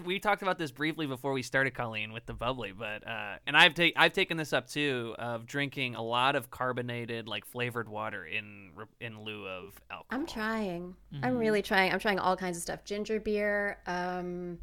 were we talked about this briefly before we started, Colleen, with the bubbly, but uh, and I've taken I've taken this up too of drinking a lot of carbonated, like flavored water in in lieu of alcohol. I'm trying. Mm-hmm. I'm really trying. I'm trying all kinds of stuff. Ginger beer, um,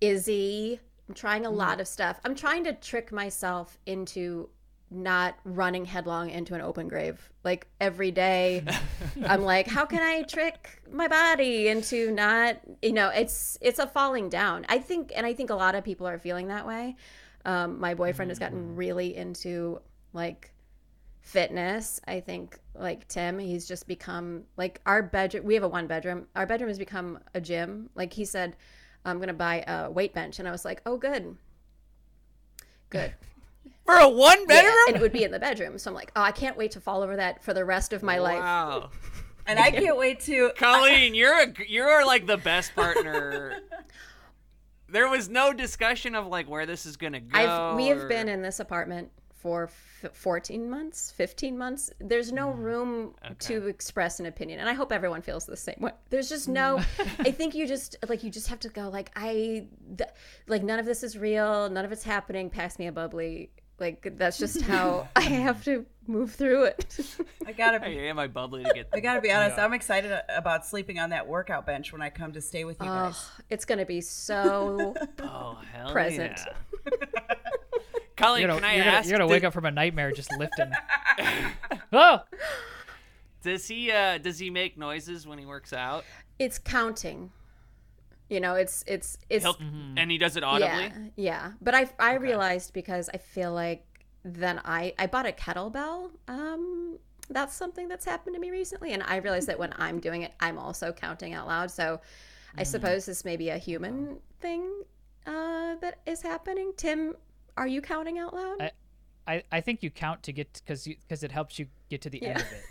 Izze. I'm trying a lot of stuff. I'm trying to trick myself into not running headlong into an open grave. Like every day, I'm like, how can I trick my body into not, you know, it's it's a falling down. I think, and I think a lot of people are feeling that way. Um, my boyfriend has gotten really into like fitness. I think like Tim, he's just become like our bedroom. We have a one bedroom. Our bedroom has become a gym. Like he said, I'm gonna buy a weight bench, and I was like, oh, good, good. For a one Yeah, bedroom? and it would be in the bedroom. So I'm like, oh, I can't wait to fall over that for the rest of my life. Wow. And I can't wait to. Uh, Colleen, you're a you're like the best partner. there was no discussion of like where this is gonna go. I've we have or- been in this apartment for f- 14 months, 15 months. There's no mm, room to express an opinion, and I hope everyone feels the same way. There's just no. Mm. I think you just like you just have to go like I, th- like none of this is real. None of it's happening. Pass me a bubbly. Like that's just how I have to move through it. I gotta Hey, be. am I bubbly to get? I gotta be honest. I'm excited about sleeping on that workout bench when I come to stay with you oh, guys. it's gonna be so. oh hell Present. yeah. Colleen, You're gonna, can I you're gonna, ask? you're gonna did- wake up from a nightmare just lifting. oh, Does he uh does he make noises when he works out? it's counting. You know, it's it's it's He'll, and he does it audibly. Yeah, yeah. But I I realized because I feel like then I I bought a kettlebell. Um, that's something that's happened to me recently, and I realized that when I'm doing it, I'm also counting out loud. So I suppose this may be a human thing uh, that is happening. Tim, are you counting out loud? I, I, I think you count to get because because it helps you get to the end of it.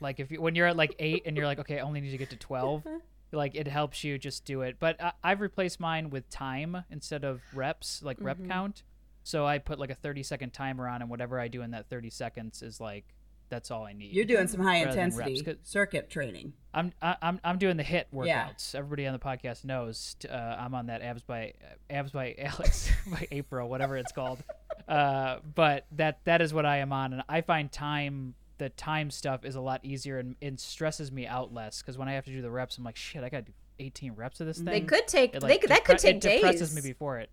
Like if you when you're at like eight and you're like okay, I only need to get to twelve. like it helps you just do it. But I, I've replaced mine with time instead of reps, like rep count. So I put like a thirty second timer on, and whatever I do in that thirty seconds is like that's all I need. You're doing some high intensity reps, circuit training. I'm I- I'm I'm doing the hit workouts. Yeah. Everybody on the podcast knows uh, I'm on that abs by abs by Alex by April, whatever it's called. Uh, but that that is what I am on, and I find time the time stuff is a lot easier and it stresses me out less because when I have to do the reps, I'm like shit, I got to do 18 reps of this thing. they could take It, they like, could that could take it days. depresses me before it.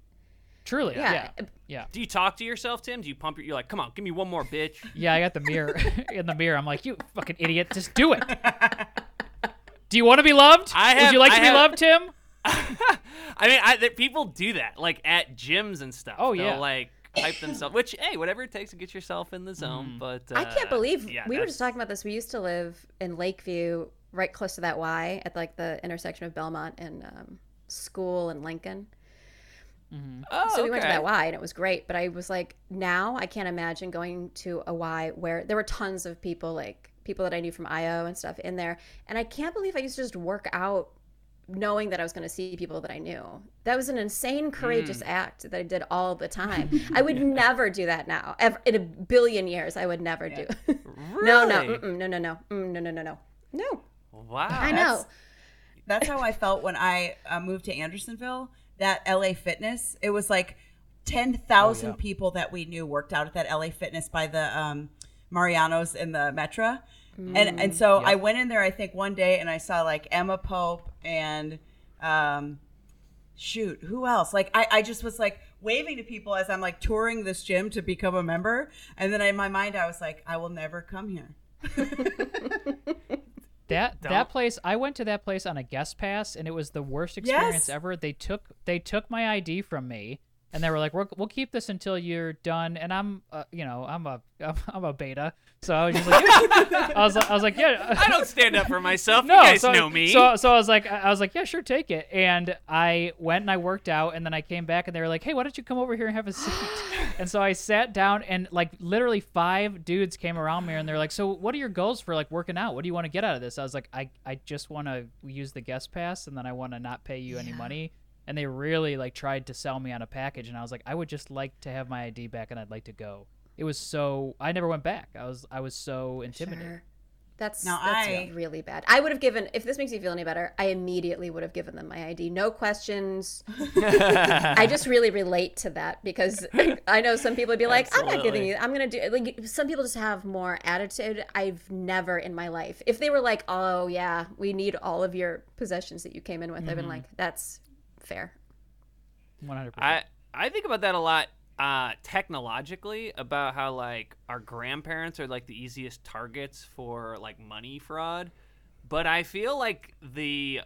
Truly, yeah, yeah. yeah, yeah. Do you talk to yourself, Tim? Do you pump your? You're like, come on, give me one more, bitch. Yeah, I got the mirror in the mirror. I'm like, you fucking idiot, just do it. Do you want to be loved? I Would you like I to be loved, Tim? I mean, I, that people do that, like at gyms and stuff. Oh, They'll, yeah. like hype themselves. Which, hey, whatever it takes to get yourself in the zone. Mm. But I uh, can't believe yeah, we were just talking about this. We used to live in Lakeview, right close to that Y, at like the intersection of Belmont and um, School and Lincoln. Oh, so we went to that Y and it was great. But I was like, now I can't imagine going to a Y where there were tons of people, like people that I knew from IO and stuff in there. And I can't believe I used to just work out knowing that I was going to see people that I knew. That was an insane, courageous Mm. act that I did all the time. I would never do that now. Ever, in a billion years, I would never do. no, no, no, no, no, mm, no, no, no, no, no. Wow. I know. That's how I felt when I uh, moved to Andersonville. That LA Fitness, it was like ten thousand Oh, yeah. people that we knew worked out at that LA Fitness by the um, Marianos in the Metra, and and so I went in there. I think one day and I saw like Emma Pope and um, shoot, who else? Like I, I just was like waving to people as I'm like touring this gym to become a member, and then in my mind I was like, I will never come here. That Don't- that place, I went to that place on a guest pass, and it was the worst experience Yes. ever. They took they took my ID from me, and they were like, We're, "We'll keep this until you're done." And I'm, uh, you know, I'm a I'm, I'm a beta, so I was just like, I was like, I was like, yeah. I don't stand up for myself. No, you guys so, know me. So, so I was like, I was like, yeah, sure, take it. And I went and I worked out, and then I came back, and they were like, hey, why don't you come over here and have a seat? and so I sat down, and like literally five dudes came around me, and they're like, so what are your goals for like working out? What do you want to get out of this? I was like, I, I just want to use the guest pass, and then I want to not pay you any money. And they really like tried to sell me on a package, and I was like, I would just like to have my ID back, and I'd like to go. It was so I never went back. I was I was so intimidated. Sure. That's Now, that's I- really bad. I would have given if this makes you feel any better. I immediately would have given them my ID, no questions. I just really relate to that because I know some people would be like, "I'm not giving you. I'm gonna do." Like some people just have more attitude. I've never in my life. If they were like, "Oh yeah, we need all of your possessions that you came in with," I've Mm-hmm. been like, "That's fair." One hundred I. I think about that a lot uh, technologically about how like our grandparents are like the easiest targets for like money fraud, but I feel like the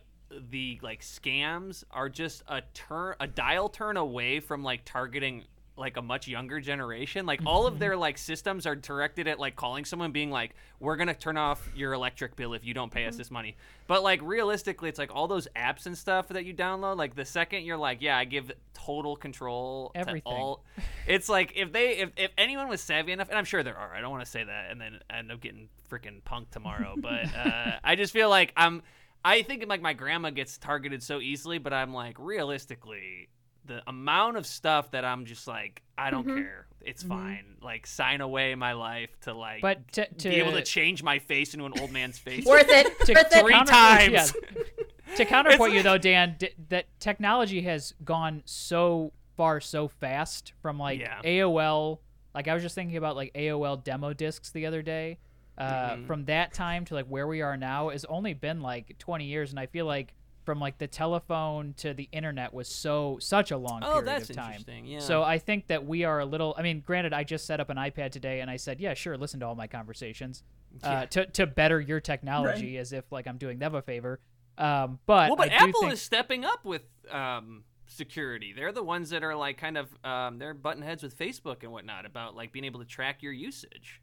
the like scams are just a turn a dial turn away from like targeting like a much younger generation like all of their like systems are directed at like calling someone being like we're gonna turn off your electric bill if you don't pay us this money. But like realistically it's like all those apps and stuff that you download like the second you're like yeah i give total control Everything. to all it's like if they if, if anyone was savvy enough and i'm sure there are i don't want to say that and then end up getting freaking punked tomorrow but uh, i just feel like i'm i think like my grandma gets targeted so easily but i'm like realistically the amount of stuff that i'm just like i don't care it's fine like sign away my life to like But to, to be able to change my face into an old man's face Worth it. to, Worth to it. Three times. yeah. to counterpoint you though, Dan, d- that technology has gone so far so fast from like Yeah. AOL. Like I was just thinking about like AOL demo discs the other day. Uh, Mm-hmm. From that time to like where we are now has only been like 20 years, and I feel like from like the telephone to the internet was so such a long Oh, period of time. interesting, yeah. So I think that we are a little. I mean, granted, I just set up an iPad today, and I said, yeah, sure, listen to all my conversations uh, to to better your technology, as if like I'm doing them a favor. Um, but well, but I Apple think, is stepping up with um, security. They're the ones that are like kind of um, they're button heads with Facebook and whatnot about like being able to track your usage.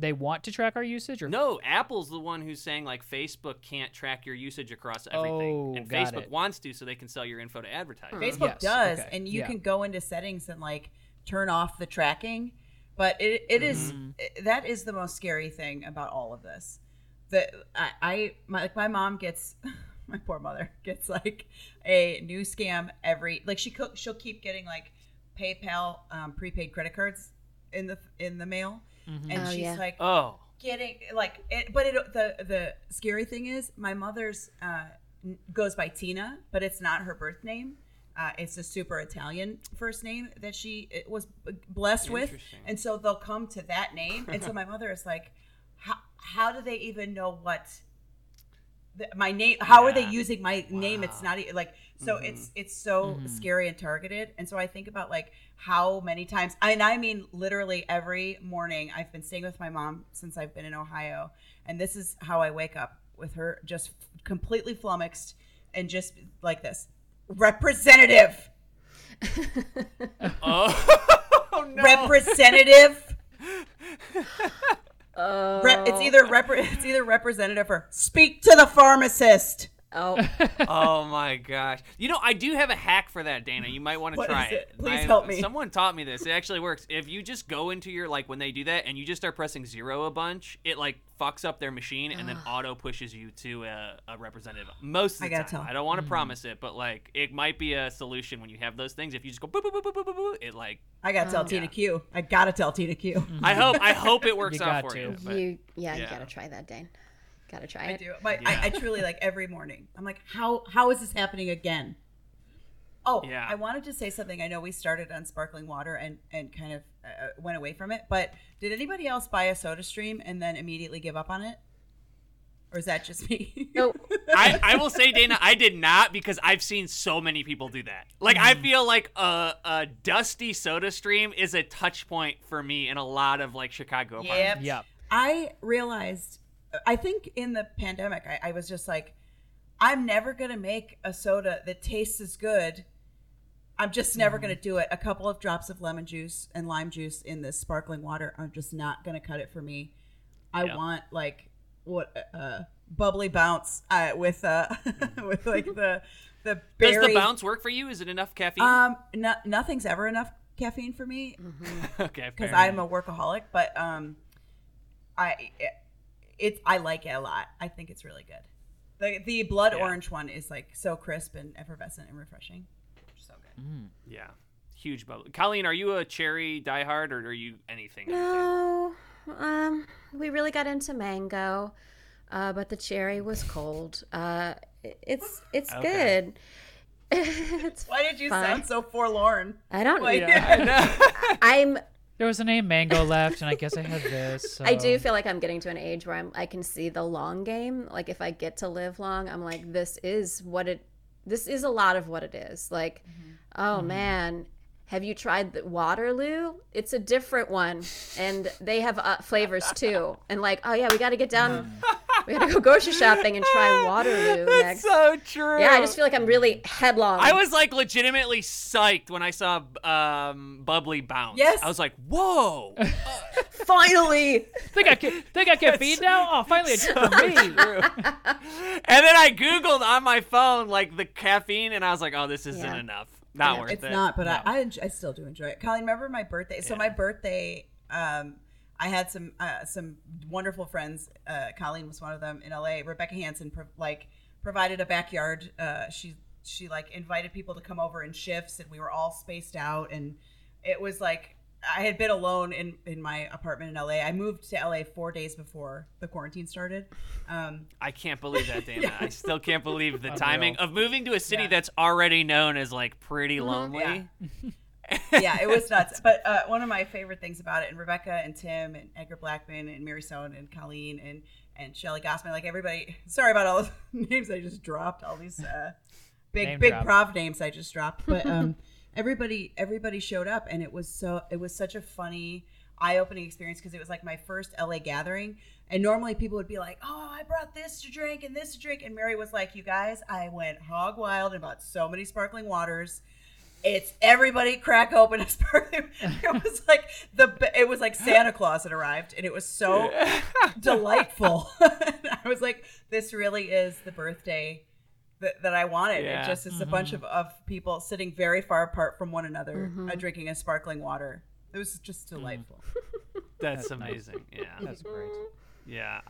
They want to track our usage, or No, Apple's the one who's saying like Facebook can't track your usage across everything, Oh, and got Facebook it. wants to so they can sell your info to advertisers. Facebook Yes, does, okay, and you yeah. can go into settings and like turn off the tracking. But it, it is- Mm-hmm. that is the most scary thing about all of this. That I, I my like my mom gets my poor mother gets like a new scam every like she co- she'll keep getting like PayPal um, prepaid credit cards in the in the mail, Mm-hmm. and Oh, she's yeah. like, Oh, getting like it, but it the the scary thing is my mother's uh goes by tina but it's not her birth name uh, it's a super Italian first name that she was blessed with, and so they'll come to that name. And so my mother is like, "How how do they even know what the, my name? How are they using my name? It's not like so. Mm-hmm. It's it's so scary and targeted. And so I think about like how many times, and I mean literally every morning. I've been staying with my mom since I've been in Ohio, and this is how I wake up with her, just completely flummoxed and just like this, representative, oh, no. representative. Oh, Rep, it's either repre- it's either representative or speak to the pharmacist. Oh, oh my gosh! You know, I do have a hack for that, Dana. You might want to try is it. it? Please I- help me. Someone taught me this. It actually works. If you just go into your like when they do that, and you just start pressing zero a bunch, it like fucks up their machine, and then auto pushes you to a, a representative. Most of I the gotta time, tell. I don't want to hmm. promise it, but like it might be a solution when you have those things. If you just go boop boop boop boop boop boop, boop it like I gotta tell oh. Tina Q. I gotta tell Tina Q. I hope I hope it works You out for to. you. but- you yeah, you gotta try that, Dane. Gotta try it. I it. do. But I, I truly like every morning. I'm like, how how is this happening again? Oh, Yeah. I wanted to say something. I know we started on sparkling water and and kind of uh, went away from it. But did anybody else buy a Soda Stream and then immediately give up on it, or is that just me? No, I, I will say, Dana, I did not because I've seen so many people do that. Like, I feel like a, a dusty soda stream is a touch point for me in a lot of like Chicago apartments. Yep. Yep. I realized, I think in the pandemic, I, I was just like, I'm never going to make a soda that tastes as good. I'm just never going to do it. A couple of drops of lemon juice and lime juice in this sparkling water are just not going to cut it for me. I Yeah. want like what uh bubbly bounce uh with uh with like the the Does the bounce work for you? Is it enough caffeine? um no, nothing's ever enough caffeine for me okay, because I'm a workaholic, but um, I it's I like it a lot. I think it's really good. The the blood Yeah. orange one is like so crisp and effervescent and refreshing. So good. yeah, huge bubble. Colleen, are you a cherry diehard or are you anything? no. Um, we really got into mango. uh, but the cherry was cold. Uh, it's it's Okay. good. it's Why did you Fine. sound so forlorn? I don't. know. I'm. There was a name mango left, and I guess I had this. So. I do feel like I'm getting to an age where I'm. I can see the long game. Like if I get to live long, I'm like, this is what it. This is a lot of what it is. Like, mm-hmm. oh mm-hmm. man, have you tried the Waterloo? It's a different one, and they have uh, flavors too. And like, oh yeah, we got to get down. Mm-hmm. We got to go grocery shopping and try Waterloo That's next. so true. yeah, I just feel like I'm really headlong. I was like legitimately psyched when I saw um, Bubbly bounce. Yes. I was like, "Whoa!" finally. think I can think I can feed now. Oh, finally a drink for me. and then I googled on my phone like the caffeine, and I was like, "Oh, this isn't Yeah. enough. Not Yeah. worth It's it." not, but No. I, I, enj- I still do enjoy it. Colleen, remember my birthday? So my birthday, um, I had some uh, some wonderful friends. Uh, Colleen was one of them in LA. Rebecca Hansen pro- like provided a backyard. Uh, she she like invited people to come over in shifts, and we were all spaced out. And it was like I had been alone in in my apartment in LA. I moved to LA four days before the quarantine started. Um, I can't believe that, Dana. I still can't believe the timing of moving to a city Yeah. that's already known as like pretty lonely. Yeah. yeah, it was nuts. But uh, one of my favorite things about it, and Rebecca and Tim and Edgar Blackmon and Mary Stone and Colleen and and Shelly Gossman, like everybody. Sorry about all the names I just dropped. All these uh, big Name big drop. prov names I just dropped. But um, everybody everybody showed up, and it was so it was such a funny eye opening experience because it was like my first LA gathering. And normally people would be like, "Oh, I brought this to drink and this to drink," and Mary was like, "You guys, I went hog wild and bought so many sparkling waters." It's everybody crack open a sparkling. It was like the it was like Santa Claus had arrived, and it was so delightful. I was like, this really is the birthday that, that I wanted. Yeah. It just is a bunch of, of people sitting very far apart from one another, Mm-hmm. uh, drinking a sparkling water. It was just Mm. delightful. That's, That's nice. amazing. Yeah. That's great. Yeah.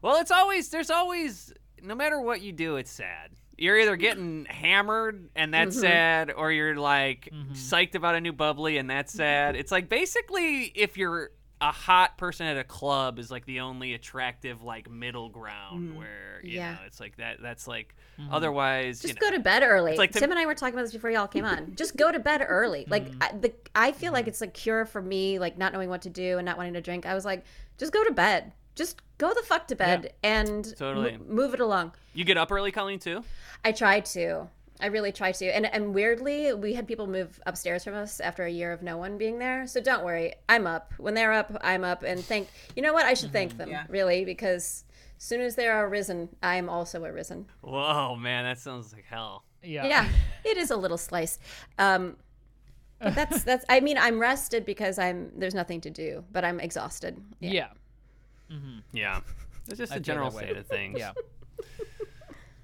Well, it's always there's always no matter what you do, it's sad. You're either getting hammered and that's mm-hmm. sad, or you're like mm-hmm. psyched about a new bubbly and that's mm-hmm. sad. It's like basically if you're a hot person at a club is like the only attractive like middle ground mm. where you Yeah. know it's like that that's like otherwise Just you go to bed early. like to- Tim and I were talking about this before y'all came on. Just go to bed early. Like Mm-hmm. I, the, I feel like it's a cure for me, like not knowing what to do and not wanting to drink. I was like, just go to bed. Just go the fuck to bed and Totally. mo- move it along. you get up early, Colleen too. I tried to. I really tried to. And and weirdly, we had people move upstairs from us after a year of no one being there. So don't worry. I'm up. When they're up, I'm up and thank You know what? I should thank them, Yeah. really, because as soon as they are arisen, I am also arisen. Whoa, man, that sounds like hell. Yeah. Yeah, it is a little slice. Um but that's that's I mean, I'm rested because I'm there's nothing to do, but I'm exhausted. Yeah. Yeah, it's just I a feel general state of things. Yeah.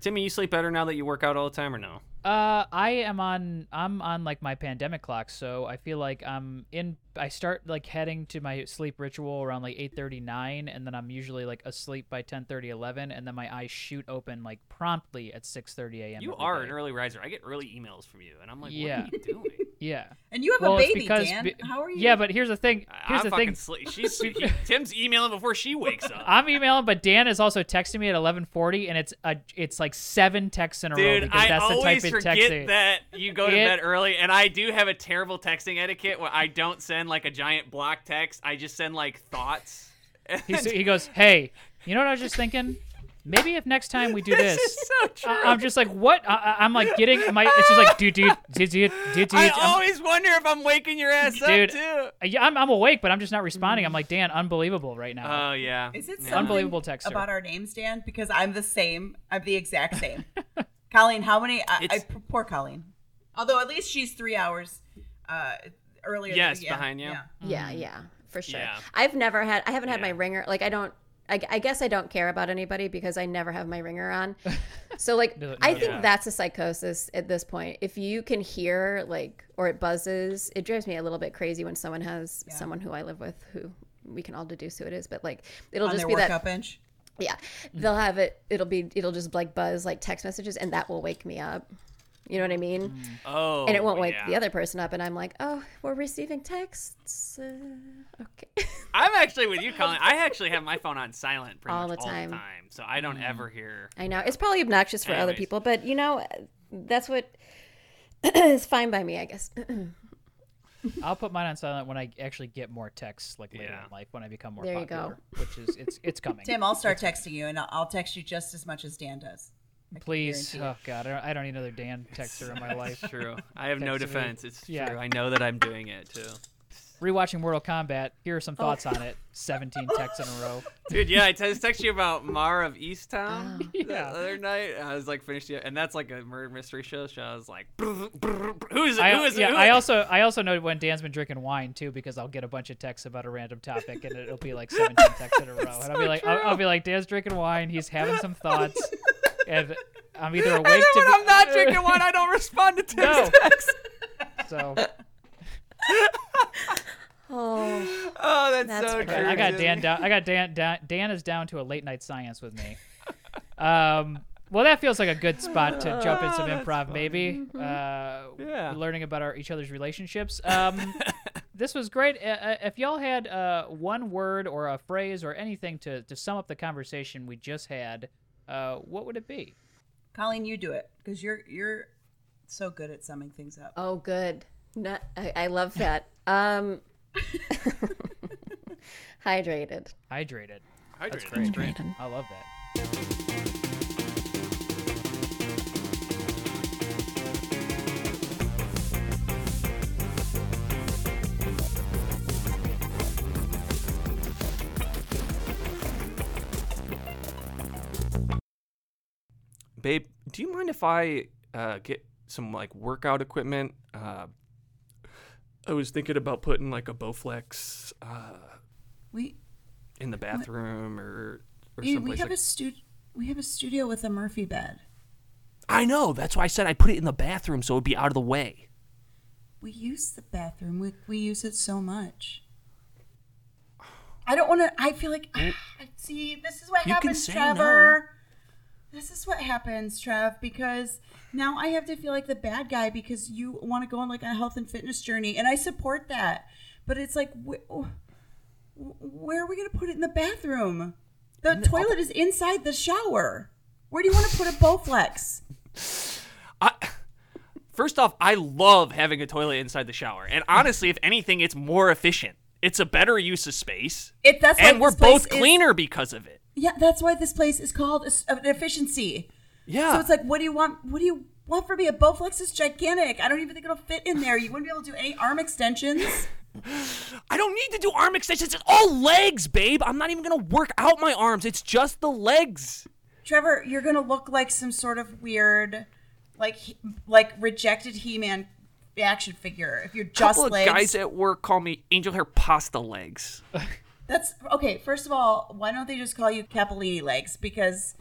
Timmy, you sleep better now that you work out all the time, or no? Uh, I am on. I'm on like my pandemic clock, so I feel like I'm in. I start like heading to my sleep ritual around like 8:39, and then I'm usually like asleep by 10:30, 11, and then my eyes shoot open like promptly at 6:30 a.m. You are day. an early riser. I get early emails from you, and I'm like, Yeah. what are you doing? Yeah. And you have Well, a baby, because Dan. be- How are you? Yeah, but here's the thing. Here's I'm the fucking thing. sleep. She's he, Tim's emailing before she wakes up. I'm emailing, but Dan is also texting me at 11:40, and it's a it's like seven texts in a row Dude, because I that's the always type of forget texting. that you go to It- bed early, and I do have a terrible texting etiquette where I don't send like a giant block text. I just send like thoughts. He, s- he goes, "Hey, you know what I was just thinking? Maybe if next time we do this this." is so true. I- I'm just like, what? I, I- I'm like getting my. It's just like, dude, dude, dude, dude, dude, dude. I I'm, always wonder if I'm waking your ass Dude, up too. yeah, I'm, I'm awake, but I'm just not responding. I'm like, Dan, unbelievable right now. Oh yeah. Is it Yeah. Unbelievable texter. about our names, Dan? Because I'm the same. I'm the exact same. Colleen, how many? I, I, poor Colleen. Although at least she's three hours uh, earlier. Yes, yeah, behind you. Yeah. Yeah, mm-hmm. yeah, for sure. Yeah. I've never had I haven't had my ringer like I don't I, I guess I don't care about anybody because I never have my ringer on. So like No, I think yeah. that's a psychosis at this point. If you can hear like or it buzzes, it drives me a little bit crazy when someone has Yeah. someone who I live with who we can all deduce who it is, but like it'll On just their be workout that bench. yeah. Mm-hmm. They'll have it it'll be it'll just like buzz like text messages and that will wake me up. You know what I mean? Oh, and it won't wake yeah. the other person up, and I'm like, oh, we're receiving texts. Uh, okay. I'm actually with you, Colleen. I actually have my phone on silent pretty All much the all time. the time, so I don't ever hear. I know it's probably obnoxious for other people, but you know, that's what is fine by me, I guess. I'll put mine on silent when I actually get more texts like later Yeah. in life when I become more There you go. popular, which is it's it's coming. Tim, I'll start texting you, and I'll- I'll text you just as much as Dan does. I can Please, oh god, I don't, I don't need another Dan texter in my life. True. I have no Text me. defense. It's Yeah. true. I know that I'm doing it too. Rewatching Mortal Kombat. Here are some Oh. thoughts on it. 17 texts in a row. Dude, yeah, I t- text you about Mare of Easttown Oh. the Yeah. other night. I was like finished it, and that's like a murder mystery show. So I was like, who is it? I, who is it? yeah, Who I also I also know when Dan's been drinking wine too because I'll get a bunch of texts about a random topic and it'll be like 17 texts in a row and I'll be like I'll, I'll be like Dan's drinking wine he's having some thoughts and I'm either awake And then to when be- I'm not drinking wine, I don't respond to text. No. texts. so oh, Oh, that's, That's so great. true. I got. Dan down I got Dan, Dan Dan is down to a late night science with me. Um well, that feels like a good spot to jump in some Oh, that's improv, maybe. Uh, Yeah. learning about our each other's relationships. Um, this was great. Uh, uh, if y'all had uh, one word or a phrase or anything to, to sum up the conversation we just had, uh, what would it be? Colleen, you do it because you're you're so good at summing things up. oh, good. Not, I, I love that. Um, hydrated. Hydrated. Hydrated. great. Great. I love that. Babe, do you mind if I uh, get some like workout equipment? Uh, I was thinking about putting like a Bowflex uh, We in the bathroom or or we, we have like- a stu- we have a studio with a Murphy bed. I know. That's why I said I'd put it in the bathroom so it'd be out of the way. We use the bathroom. We we use it so much. I don't want to. I feel like see. This is what You happens, Trevor. This is what happens, Trev, because now I have to feel like the bad guy because you want to go on like a health and fitness journey, and I support that. But it's like, wh- wh- where are we going to put it in the bathroom? The toilet is inside the shower. Where do you want to put a Bowflex? I, first off, I love having a toilet inside the shower, and honestly, if anything, it's more efficient. It's a better use of space, It that's and we're both is- cleaner because of it. Yeah, that's why this place is called a s- uh, an efficiency. Yeah. So it's like, what do you want? What do you want from me? A Bowflex is gigantic. I don't even think it'll fit in there. You wouldn't be able to do any arm extensions. I don't need to do arm extensions. It's all legs, babe. I'm not even gonna work out my arms. It's just the legs. Trevor, you're gonna look like some sort of weird, like like rejected He-Man action figure if you're just couple of legs. guys at work call me angel hair pasta legs. That's okay. First of all, why don't they just call you Capellini legs because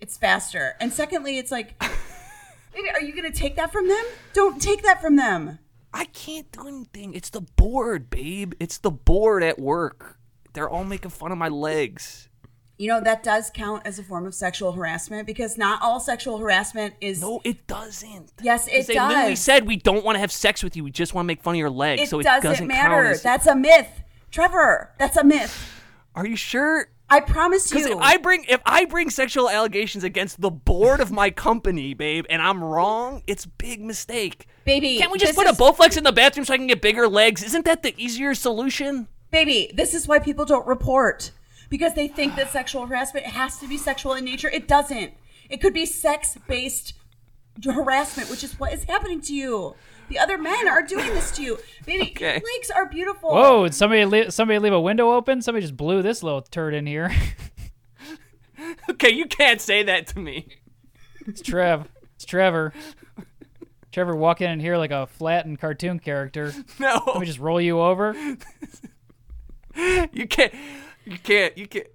it's faster? And secondly, it's like, are you gonna take that from them? Don't take that from them. I can't do anything. It's the board, babe. It's the board at work. They're all making fun of my legs. You know that does count as a form of sexual harassment because not all sexual harassment is. No, it doesn't. Yes, it 'Cause they literally said we don't want to have sex with you. We just want to make fun of your legs. it so it doesn't, doesn't matter. count as- That's a myth, Trevor. That's a myth. Are you sure? I promise Because you. if I bring if I bring sexual allegations against the board of my company, babe, and I'm wrong, it's big mistake. baby, Can't we just put is- a Bowflex in the bathroom so I can get bigger legs? Isn't that the easier solution? baby? This is why people don't report because they think that sexual harassment has to be sexual in nature. It doesn't. It could be sex-based harassment, which is what is happening to you. The other men are doing this to you, baby. Okay. Legs are beautiful. Whoa! Did somebody leave, somebody leave a window open? Somebody just blew this little turd in here. Okay, you can't say that to me. it's Trev. It's Trevor. Trevor walk in here like a flattened cartoon character. No. Let me just roll you over. you can't. You can't. You can't.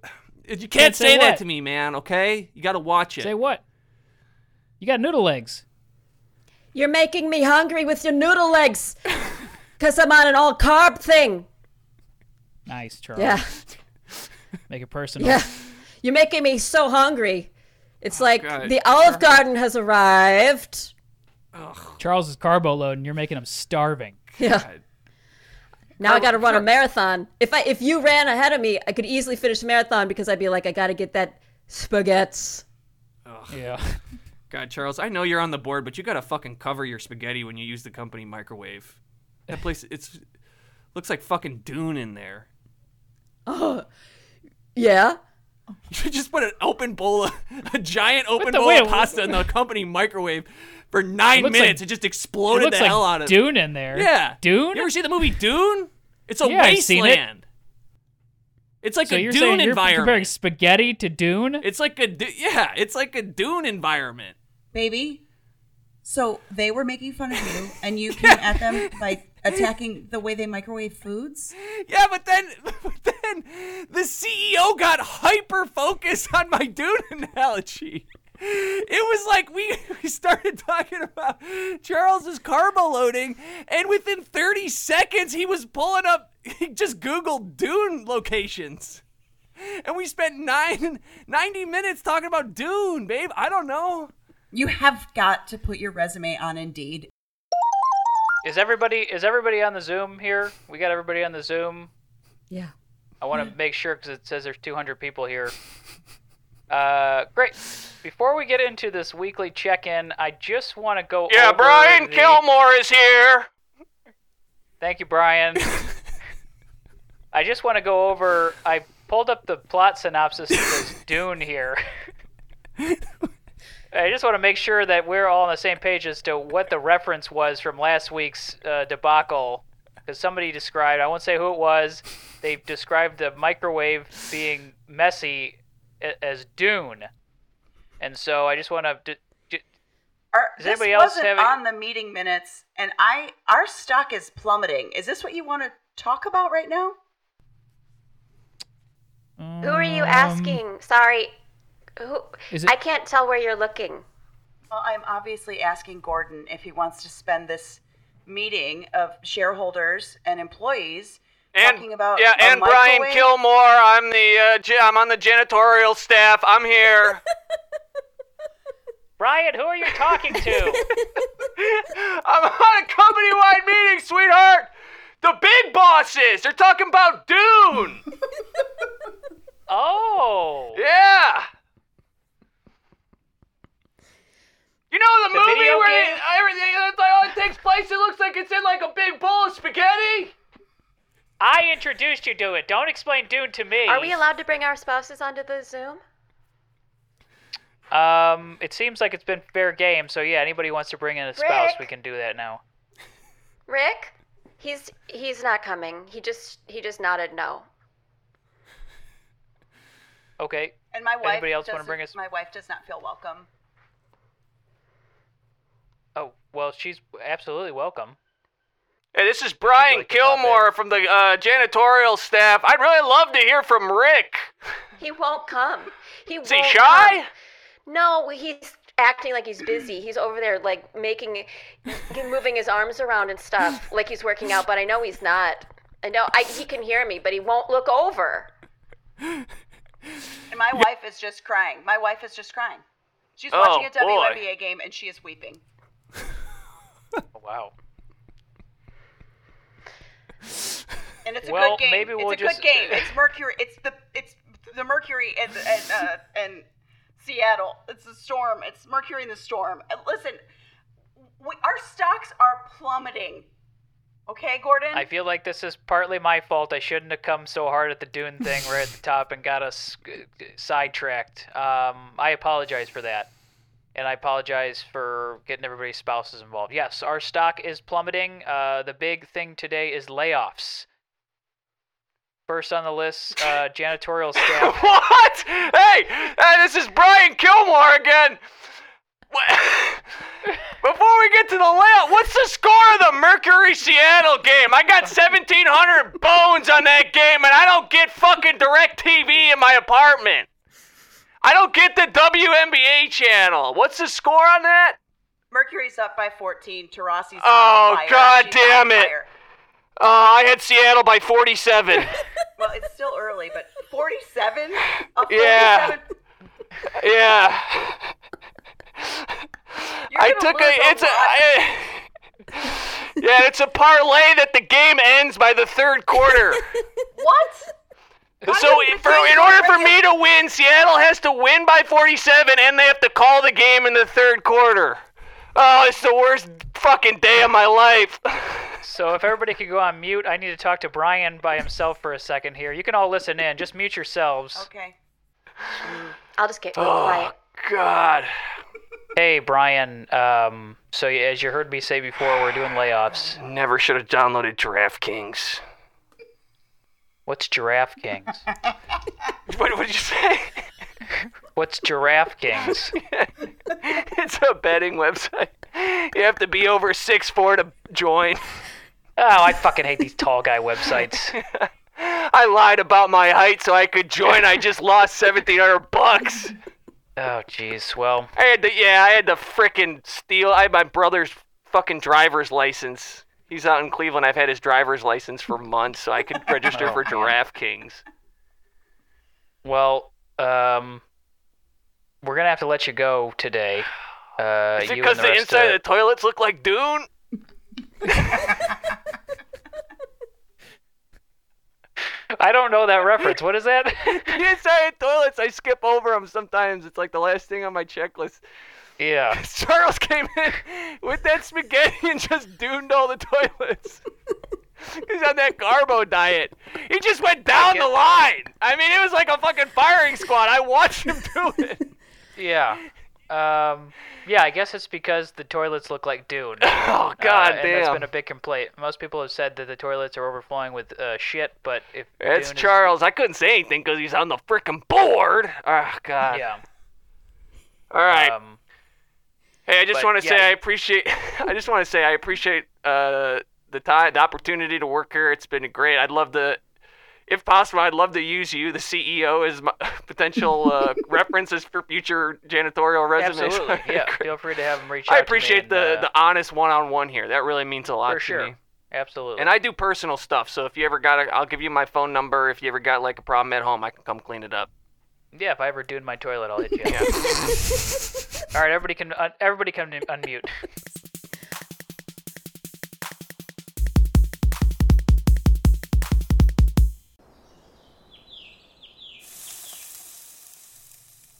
You can't, Can't say say, that to me, man. Okay, you got to watch it. Say what? You got noodle legs. You're making me hungry with your noodle legs. Cause I'm on an all carb thing. Nice, Charles. Yeah, Make it personal. yeah. You're making me so hungry. It's like God. the Olive Garden has arrived. Charles is carbo load, and you're making him starving. Yeah. God. Now I got to run a marathon. If I if you ran ahead of me, I could easily finish the marathon because I'd be like, I got to get that spaghetti. Yeah. God, Charles, I know you're on the board, but you gotta fucking cover your spaghetti when you use the company microwave. That place, it's looks like fucking Dune in there. Oh. Yeah. You just put an open bowl, of, a giant open the- bowl wait, of pasta in the company microwave for nine looks minutes. like- it just It exploded looks the hell like out of Dune in there. Yeah, Dune. You ever see the movie Dune? It's a Yeah, I've it. wasteland. It's like so a you're Dune saying you're environment. comparing spaghetti to Dune? It's like a du- yeah, it's like a Dune environment. Baby. So they were making fun of you, and you came at them by attacking the way they microwave foods. Yeah, but then, but then the CEO got hyper focused on my Dune analogy. It was like we, we started talking about Charles's carbo loading, and within 30 seconds, he was pulling up, he just Googled Dune locations. And we spent nine, 90 minutes talking about Dune, babe. I don't know. You have got to put your resume on Indeed. Is everybody is everybody on the Zoom here? We got everybody on the Zoom. Yeah. I want to make sure because it says there's 200 people here. Uh, great. Before we get into this weekly check-in, I just want to go. Yeah, over Brian the- Kilmore is here. Thank you, Brian. I just want to go over. I pulled up the plot synopsis of this Dune here. I just want to make sure that we're all on the same page as to what the reference was from last week's uh, debacle. Because somebody described, I won't say who it was, they described the microwave being messy a- as Dune. And so I just want to. D- d- Our, Does this anybody wasn't have on the meeting minutes, and I our stock is plummeting. Is this what you want to talk about right now? Who are you asking? Sorry. Who? Is it- I can't tell where you're looking. Well, I'm obviously asking Gordon if he wants to spend this meeting of shareholders and employees talking about yeah, a and Brian. Kilmore. I'm the uh, j- I'm on the janitorial staff. I'm here. Brian, who are you talking to? I'm on a company-wide meeting, sweetheart. The big bosses. They're talking about Dune. oh. yeah. You know the, The movie where game? everything it's like, all it takes place. It looks like it's in like a big bowl of spaghetti. I introduced you to it. Don't explain Dune to me. Are we allowed to bring our spouses onto the Zoom? Um, it seems like it's been fair game. So yeah, anybody who wants to bring in a spouse, Rick? we can do that now. Rick? He's he's not coming. He just he just nodded no. Okay. And my wife Anybody else wanna bring us- My wife does not feel welcome. Oh well, she's absolutely welcome. Hey, this is Brian like Kilmore from the uh, janitorial staff. I'd really love to hear from Rick. He won't come. He Is he won't shy? come. No, he's acting like he's busy. He's over there like making moving his arms around and stuff like he's working out, but I know he's not. I know I, he can hear me, but he won't look over. And my wife is just crying. My wife is just crying. She's Oh, watching a boy. WNBA game and she is weeping. Oh, wow. And it's a Well, good game. maybe we'll it's a just- good game. It's Mercury. It's the it's the Mercury and and uh, and Seattle. It's the storm. It's Mercury in the storm. And listen, we, our stocks are plummeting. Okay, Gordon. I feel like this is partly my fault. I shouldn't have come so hard at the Dune thing right at the top and got us uh, sidetracked. Um, I apologize for that. And I apologize for getting everybody's spouses involved. Yes, our stock is plummeting. Uh, the big thing today is layoffs. First on the list, uh, janitorial staff. what? Hey, hey, this is Brian Kilmore again. Before we get to the layout, what's the score of the Mercury Seattle game? I got 1,700 bones on that game, and I don't get fucking direct TV in my apartment. I don't get the WNBA channel. What's the score on that? Mercury's up by 14. Taurasi's Oh. God She's damn it. Uh, I had Seattle by 47. Well, it's still early, but 47? A Yeah. yeah. I took a. a It's a. I, yeah, it's a parlay that the game ends by the third quarter. What? So for in order for me to win, Seattle has to win by 47, and they have to call the game in the third quarter. Oh, it's the worst fucking day of my life. So if everybody could go on mute, I need to talk to Brian by himself for a second here. You can all listen in. Just mute yourselves. Okay. I'll just get real Oh quiet. God. Hey, Brian. Um, so as you heard me say before, we're doing layoffs. Never should have downloaded DraftKings. What's Giraffe Kings? What what did you say? What's Giraffe Kings? it's a betting website. You have to be over six four to join. Oh, I fucking hate these tall guy websites. I lied about my height so I could join. I just lost seventeen hundred bucks. Oh, jeez. Well, I had to, yeah, I had to frickin' steal. I had my brother's fucking driver's license. He's out in Cleveland. I've had his driver's license for months, so I could register Oh, for. DraftKings. well, um, we're gonna have to let you go today. Uh, Is it because the, the inside of of the toilets look like Dune? I don't know that reference. What is that? the inside of toilets, I skip over them sometimes. It's like the last thing on my checklist. Yeah. Charles came in with that spaghetti and just doomed all the toilets. He's on that carbo diet. He just went down the line. I mean, it was like a fucking firing squad. I watched him do it. Yeah. Um, yeah, I guess it's because the toilets look like Dune. Oh Uh, god and That's damn. been a big complaint. Most people have said that the toilets are overflowing with uh, shit, but if It's Dune is- Charles. I couldn't say anything because he's on the freaking board. Oh god. yeah. All right. Um, hey, I just want to yeah, say I appreciate. I just want to say I appreciate uh, the time, the opportunity to work here. It's been great. I'd love to, if possible, I'd love to use you, the CEO, as my potential uh, references for future janitorial resumes. absolutely. Yeah. Feel free to have them reach I out to me I appreciate and, the uh, the honest one-on-one here. That really means a lot for to sure. me. Absolutely. And I do personal stuff, so if you ever got, a, I'll give you my phone number. If you ever got like a problem at home, I can come clean it up. yeah, if I ever do in my toilet, I'll hit you. Yeah. All right, everybody can un- everybody can un- unmute.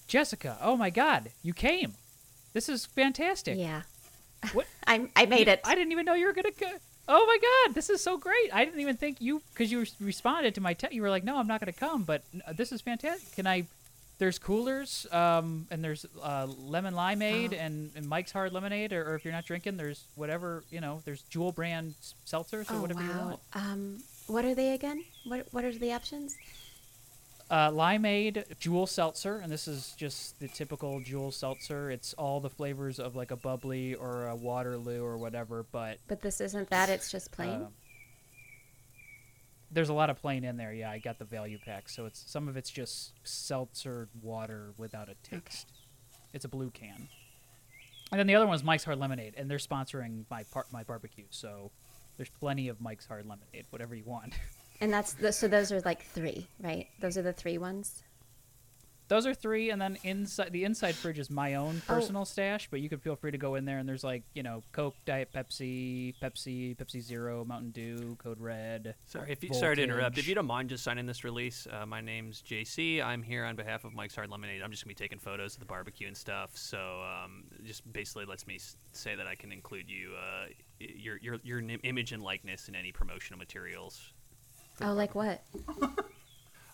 Jessica, oh my God, you came! This is fantastic. Yeah. What? I I made it. I didn't even know you were gonna go. Oh my God, this is so great! I didn't even think you because you responded to my text. You were like, "No, I'm not gonna come," but this is fantastic. Can I? There's coolers, um, and there's uh, lemon limeade Oh. and, and Mike's Hard Lemonade, or, or if you're not drinking, there's whatever you know. There's Jewel brand seltzers or oh whatever you want. Um, what are they again? What What are the options? Uh, limeade, Jewel seltzer, and this is just the typical Jewel seltzer. It's all the flavors of like a bubbly or a Waterloo or whatever, but But this isn't that. It's just plain. Uh, there's a lot of plain in there. Yeah, I got the value pack, so it's some of it's just seltzer water without a taste. It's a blue can. And then the other one is Mike's Hard Lemonade, and they're sponsoring my par- my barbecue, so there's plenty of Mike's Hard Lemonade, whatever you want. and that's the, so. Those are like three, right? Those are the three ones. Those are three, and then inside the inside fridge is my own Oh. personal stash, but you can feel free to go in there, and there's like you know Coke, Diet Pepsi, Pepsi, Pepsi Zero, Mountain Dew, Code Red. Sorry, if you, sorry to interrupt. If you don't mind just signing this release, uh, my name's JC. I'm here on behalf of Mike's Hard Lemonade. I'm just gonna be taking photos of the barbecue and stuff. So um, just basically lets me say that I can include you, uh, your your your n- image and likeness in any promotional materials. Oh, like what?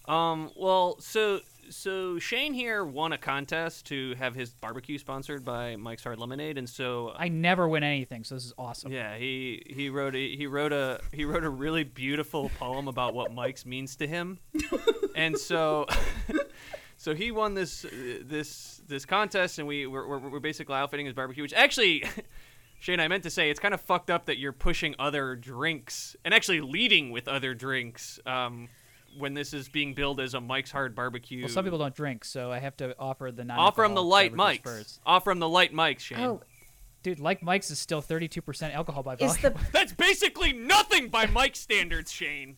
Um, well, so so Shane here won a contest to have his barbecue sponsored by Mike's Hard Lemonade, and so I never win anything, so this is awesome. Yeah, he he wrote a he wrote a he wrote a really beautiful poem about what Mike's means to him, and so so he won this uh, this this contest, and we we're, we're, we're basically outfitting his barbecue, which actually. Shane, I meant to say it's kind of fucked up that you're pushing other drinks and actually leading with other drinks um, when this is being billed as a Mike's Hard Barbecue. Well, some people don't drink, so I have to offer the non. offer him the light Mike's. first. Offer them the light Mike's, Shane. Oh, Dude, like Mike's is still 32% alcohol by volume. the? That's basically nothing by Mike's standards, Shane.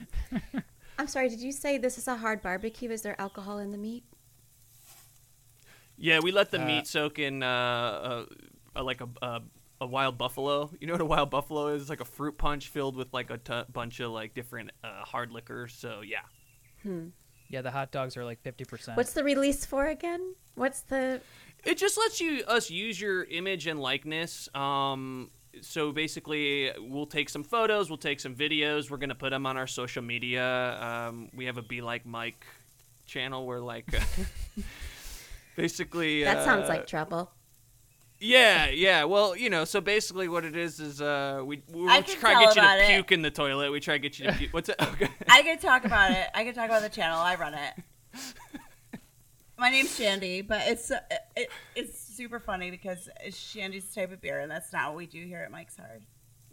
I'm sorry. Did you say this is a hard barbecue? Is there alcohol in the meat? Yeah, we let the Uh, meat soak in uh, uh, uh, like a, a a wild buffalo. You know what a wild buffalo is? It's like a fruit punch filled with like a t- bunch of like different uh, hard liquors. So yeah. Yeah, the hot dogs are like fifty percent. What's the release for again? What's the It just lets you us use your image and likeness. Um, so basically, we'll take some photos, we'll take some videos. We're gonna put them on our social media. Um, we have a Be Like Mike channel where like, basically, That sounds uh, like trouble. Yeah, yeah. Well, you know, so basically, what it is is uh, we we try to get you to it. puke in the toilet. We try to get you to puke. What's it? Okay. I can talk about it. I can talk about the channel. I run it. My name's Shandy, but it's uh, it, it's super funny because Shandy's the type of beer, and that's not what we do here at Mike's Hard.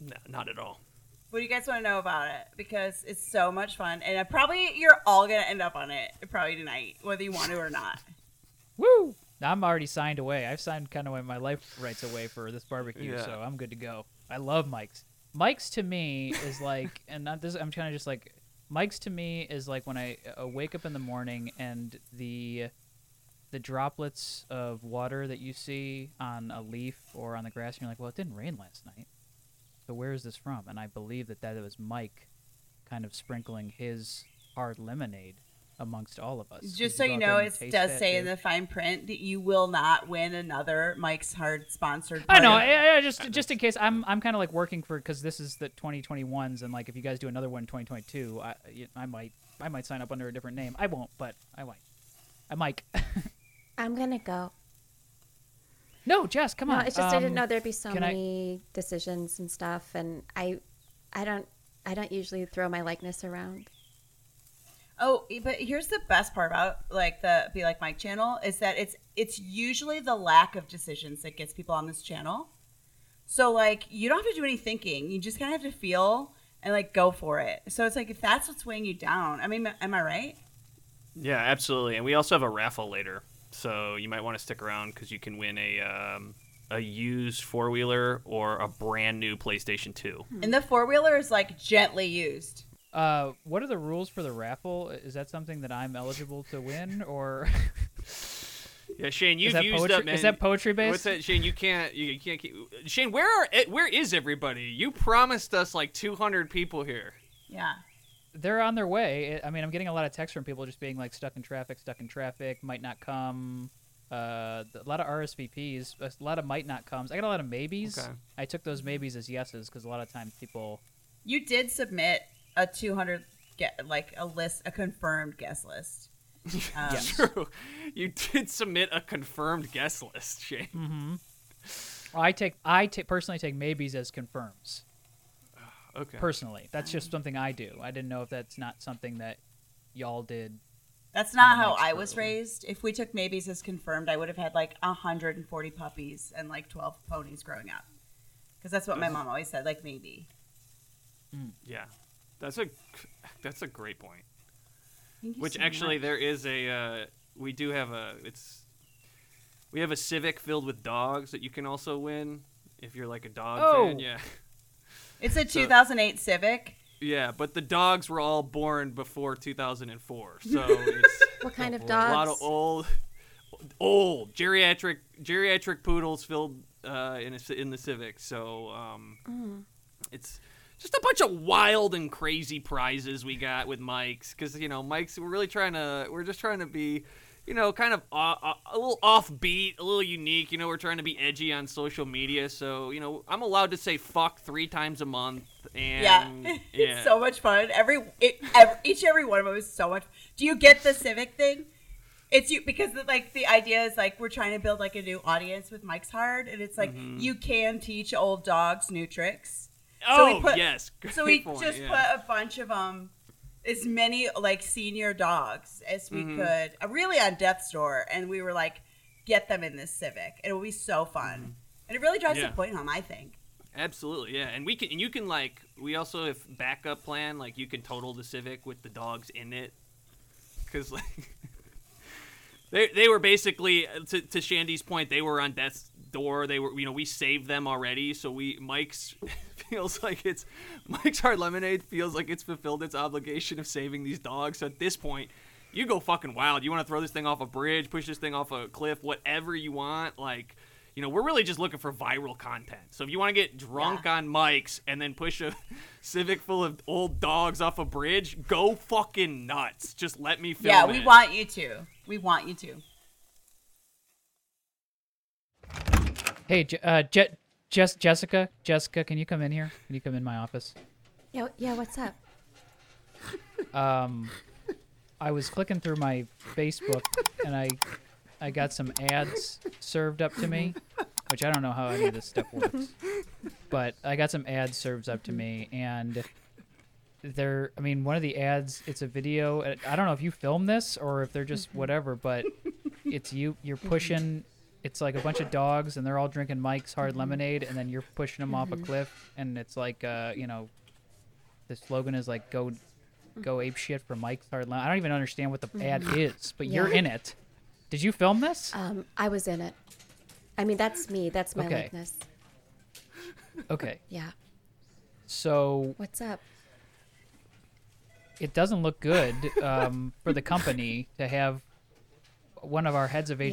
No, not at all. What do you guys want to know about it? Because it's so much fun, and probably you're all gonna end up on it probably tonight, whether you want to or not. Woo! I'm already signed away. I've signed kind of my life rights away for this barbecue, Yeah. so I'm good to go. I love Mike's. Mike's to me is like, and not this. I'm trying to just like, Mike's to me is like when I uh, wake up in the morning and the the droplets of water that you see on a leaf or on the grass, and you're like, well, it didn't rain last night. So where is this from? And I believe that that was Mike, kind of sprinkling his hard lemonade amongst all of us. Just so you know, it does say in the fine print that you will not win another Mike's Hard sponsored. I know. party. Yeah, yeah, just just in case, I'm I'm kind of like working for because this is the 2021s, and like if you guys do another one in 2022, I I might I might sign up under a different name. I won't, but I might. I might. I'm gonna go. no, Jess, come No, on. it's just I Um, didn't know there'd be so can I- many decisions and stuff, and I, I don't, I don't usually throw my likeness around. Oh, but here's the best part about like the Be Like Mike channel is that it's it's usually the lack of decisions that gets people on this channel. So like you don't have to do any thinking. You just kind of have to feel and like go for it. So it's like if that's what's weighing you down. I mean, am I right? Yeah, absolutely. And we also have a raffle later, so you might want to stick around because you can win a um, a used four wheeler or a brand new PlayStation Two. And the four wheeler is like gently used. Uh, what are the rules for the raffle? Is that something that I'm eligible to win, or Yeah, Shane, you've is that used poetry? up. Man. Is that poetry based? What's that, Shane? You can't. You, you can't keep. Shane, where are? eh, Where is everybody? You promised us like 200 people here. Yeah. They're on their way. I I mean, I'm getting a lot of texts from people just being like stuck in traffic, stuck in traffic, might not come. Uh, a lot of RSVPs, a lot of might not comes. I got a lot of maybes. Okay. I took those maybes as yeses because a lot of times people. You did submit a 200 get like a list, a confirmed guest list. Um, Yes. True. You did submit a confirmed guest list, Shane. Mm-hmm. I take I ta- personally take maybes as confirms. Okay. Personally, that's just something I do. I didn't know if that's not something that y'all did. That's not how I was raised. If we took maybes as confirmed, I would have had like 140 puppies and like 12 ponies growing up. Because that's what my mom always said, like maybe. Yeah, that's a that's a great point. Thank you Which so actually, much. there is a uh, we do have a it's we have a Civic filled with dogs that you can also win if you're like a dog Oh. fan. Yeah, It's a 2008 Civic. yeah, but the dogs were all born before 2004, so it's What kind of boy. a lot of old old geriatric geriatric poodles filled uh, in a, in the Civic. So um, Mm. it's just a bunch of wild and crazy prizes we got with Mike's because you know Mike's we're really trying to we're just trying to be you know kind of uh, uh, a little offbeat a little unique you know we're trying to be edgy on social media so you know I'm allowed to say fuck three times a month and Yeah. yeah it's so much fun. Every, it, every each and every one of them is so much. Do you get the Civic thing? It's you because like the idea is like we're trying to build like a new audience with Mike's Hard, and it's like Mm-hmm. you can teach old dogs new tricks. Oh we put- yes So we point, just yeah. put a bunch of um, as many like senior dogs as we Mhm. could, uh, really on death's door, and we were like, get them in this Civic. It will be so fun, and it really drives Mm-hmm. Yeah. the point home. I think. Absolutely, yeah, and we can, and you can like, we also have backup plan, like you can total the Civic with the dogs in it, because like, they they were basically to to Shandy's point, they were on death's door. They were, you know, we saved them already, so we Mike's feels like it's Mike's Hard Lemonade feels like it's fulfilled its obligation of saving these dogs. So at this point. You go fucking wild. You want to throw this thing off a bridge, push this thing off a cliff, whatever you want. Like, You know, we're really just looking for viral content. So if you want to get drunk on mics and then push a Civic full of old dogs off a bridge, go fucking nuts. Just let me film Yeah, we it. want you to. We want you to. Hey, uh, Je- Jess- Jessica, Jessica, can you come in here? Can you come in my office? Yeah, yeah. What's up? Um, I was clicking through my Facebook and I, I got some ads served up to me, which I don't know how any of this stuff works, but I got some ads served up to me and they're, I mean, one of the ads, it's a video. I don't know if you filmed this or if they're just whatever, but it's you, you're pushing. It's like a bunch of dogs, and they're all drinking Mike's Hard Lemonade, and then you're pushing them off a cliff, and it's like, uh, you know, the slogan is like "Go, go ape shit for Mike's Hard Lemonade." I don't even understand what the ad is, but you're in it. Did you film this? Um, I was in it. I mean, that's me. That's my Okay. likeness. Okay, Yeah. so What's up? it doesn't look good um, for the company to have one of our heads of Yeah.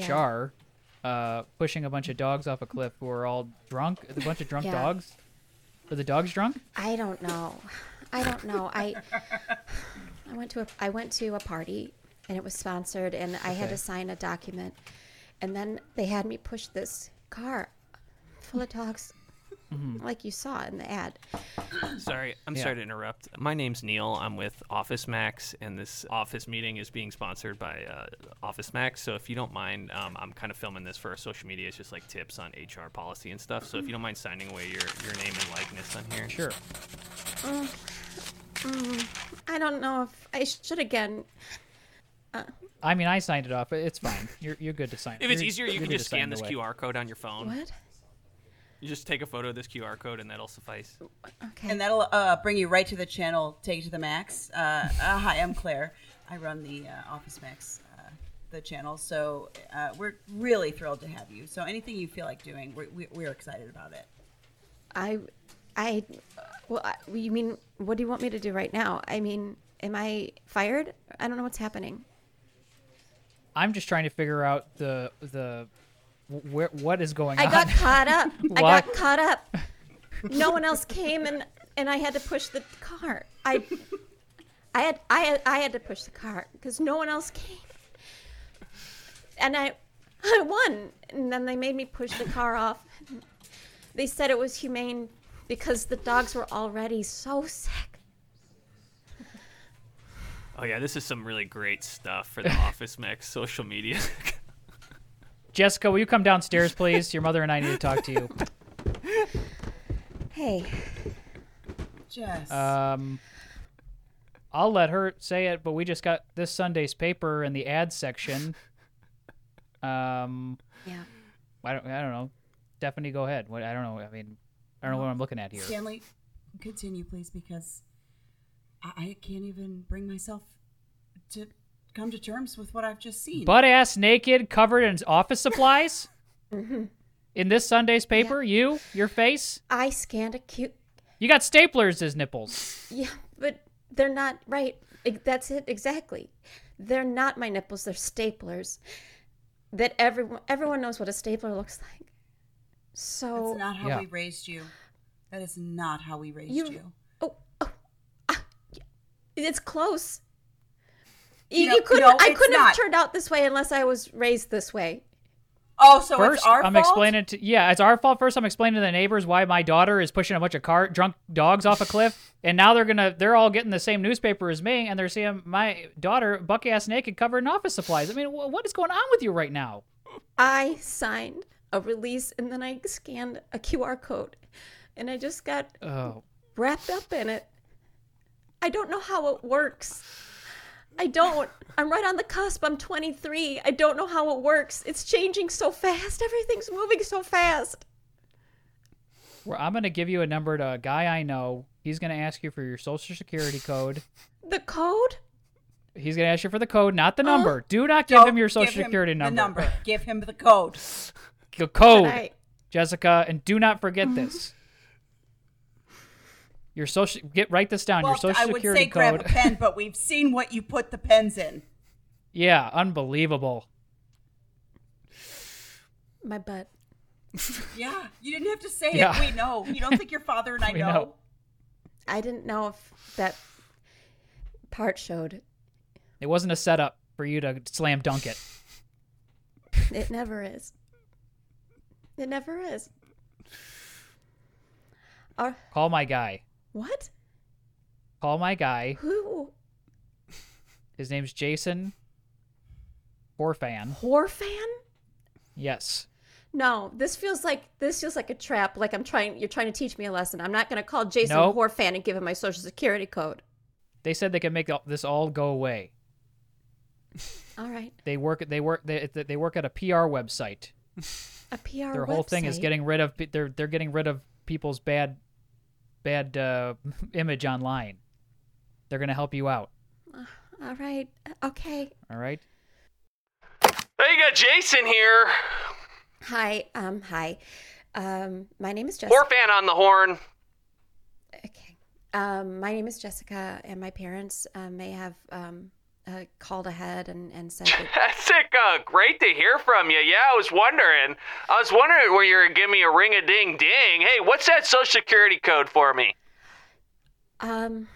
Uh, pushing a bunch of dogs off a cliff who are all drunk. A bunch of drunk Yeah. dogs. Are the dogs drunk? I don't know. I don't know. I I went to a I went to a party and it was sponsored and I had to sign a document and then they had me push this car full of dogs Mm-hmm. like you saw in the ad. Sorry, I'm Yeah. sorry to interrupt. My name's Neil. I'm with Office Max, and this office meeting is being sponsored by uh, Office Max. So if you don't mind, um, I'm kind of filming this for our social media. It's just like tips on HR policy and stuff. So if you don't mind signing away your, your name and likeness on here. Sure. I don't know if I should again. I mean, I signed it off, but it's fine. You're you're good to sign. If it's You're- easier, you can just scan this away. QR code on your phone. What? You just take a photo of this QR code, and that'll suffice. Okay. And that'll uh, bring you right to the channel, take you to the max. Uh, uh, hi, I'm Claire. I run the uh, Office Max, uh, the channel. So uh, we're really thrilled to have you. So anything you feel like doing, we're, we- we're excited about it. I, I, well, I, you mean what do you want me to do right now? I mean, am I fired? I don't know what's happening. I'm just trying to figure out the the where what is going I on. I got caught up. I got caught up. No one else came, and and I had to push the car. I, I had I had I had to push the car because no one else came, and I, I won. And then they made me push the car off. They said it was humane because the dogs were already so sick. Oh yeah, this is some really great stuff for the Office Max social media. Jessica, will you come downstairs, please? Your mother and I need to talk to you. Hey, Jess. Um, I'll let her say it, but we just got this Sunday's paper in the ad section. Um, yeah. I don't, I don't know. Stephanie, go ahead. What I don't know. I mean, I don't know what I'm looking at here. Stanley, continue, please, because I, I can't even bring myself to come to terms with what I've just seen. Butt ass naked, covered in office supplies. In this Sunday's paper, you, your face, I scanned a cute. you got staplers as nipples. Yeah, but they're not right. That's it exactly. They're not my nipples. They're staplers. That everyone everyone knows what a stapler looks like. So That's not how Yeah. we raised you. That is not how we raised you. you. Oh, oh, ah, yeah. it's close. You, know, you couldn't. no, I couldn't have turned out this way unless I was raised this way. Oh, so First, it's our I'm fault? explaining to yeah, it's our fault. First, I'm explaining to the neighbors why my daughter is pushing a bunch of car drunk dogs off a cliff, and now they're gonna they're all getting the same newspaper as me, and they're seeing my daughter buck ass naked, covered in office supplies. I mean, wh- what is going on with you right now? I signed a release and then I scanned a QR code, and I just got Oh, wrapped up in it. I don't know how it works. I don't. I'm right on the cusp. I'm 23. I don't know how it works. It's changing so fast. Everything's moving so fast. well, I'm gonna give you a number to a guy I know. He's gonna ask you for your social security code. The code? He's gonna ask you for the code, not the number. Do not give him your social give him security the number. number. Give him the code. The code, I, Jessica, and do not forget this. Your social get write this down. Well, your social I would security say grab code. a pen, but we've seen what you put the pens in. Yeah, unbelievable. my butt. Yeah, you didn't have to say Yeah. it. We know. You don't think your father and I We know? know. I didn't know if that part showed. It wasn't a setup for you to slam dunk it. It never is. It never is. Or Call my guy. What? Call my guy. Who? His name's Jason Horfan. Horfan? Yes. No, this feels like this feels like a trap. Like I'm trying. You're trying to teach me a lesson. I'm not going to call Jason Nope. whore fan and give him my social security code. They said they could make this all go away. All right, They work. They work. They, they work at a PR website. a PR. Website. Their whole thing is getting rid of. They're they're getting rid of people's bad, bad uh, image online. They're gonna help you out. All right. Okay. All right. Hey, you got Jason here. Hi. Um. Hi. Um. My name is Jessica. Orphan on the horn. Okay. Um, my name is Jessica, and my parents uh, may have um, uh, called ahead and, and said that. Jessica, great to hear from you. Yeah, I was wondering. I was wondering where you were give me a ring a ding ding. Hey, what's that social security code for me? Um,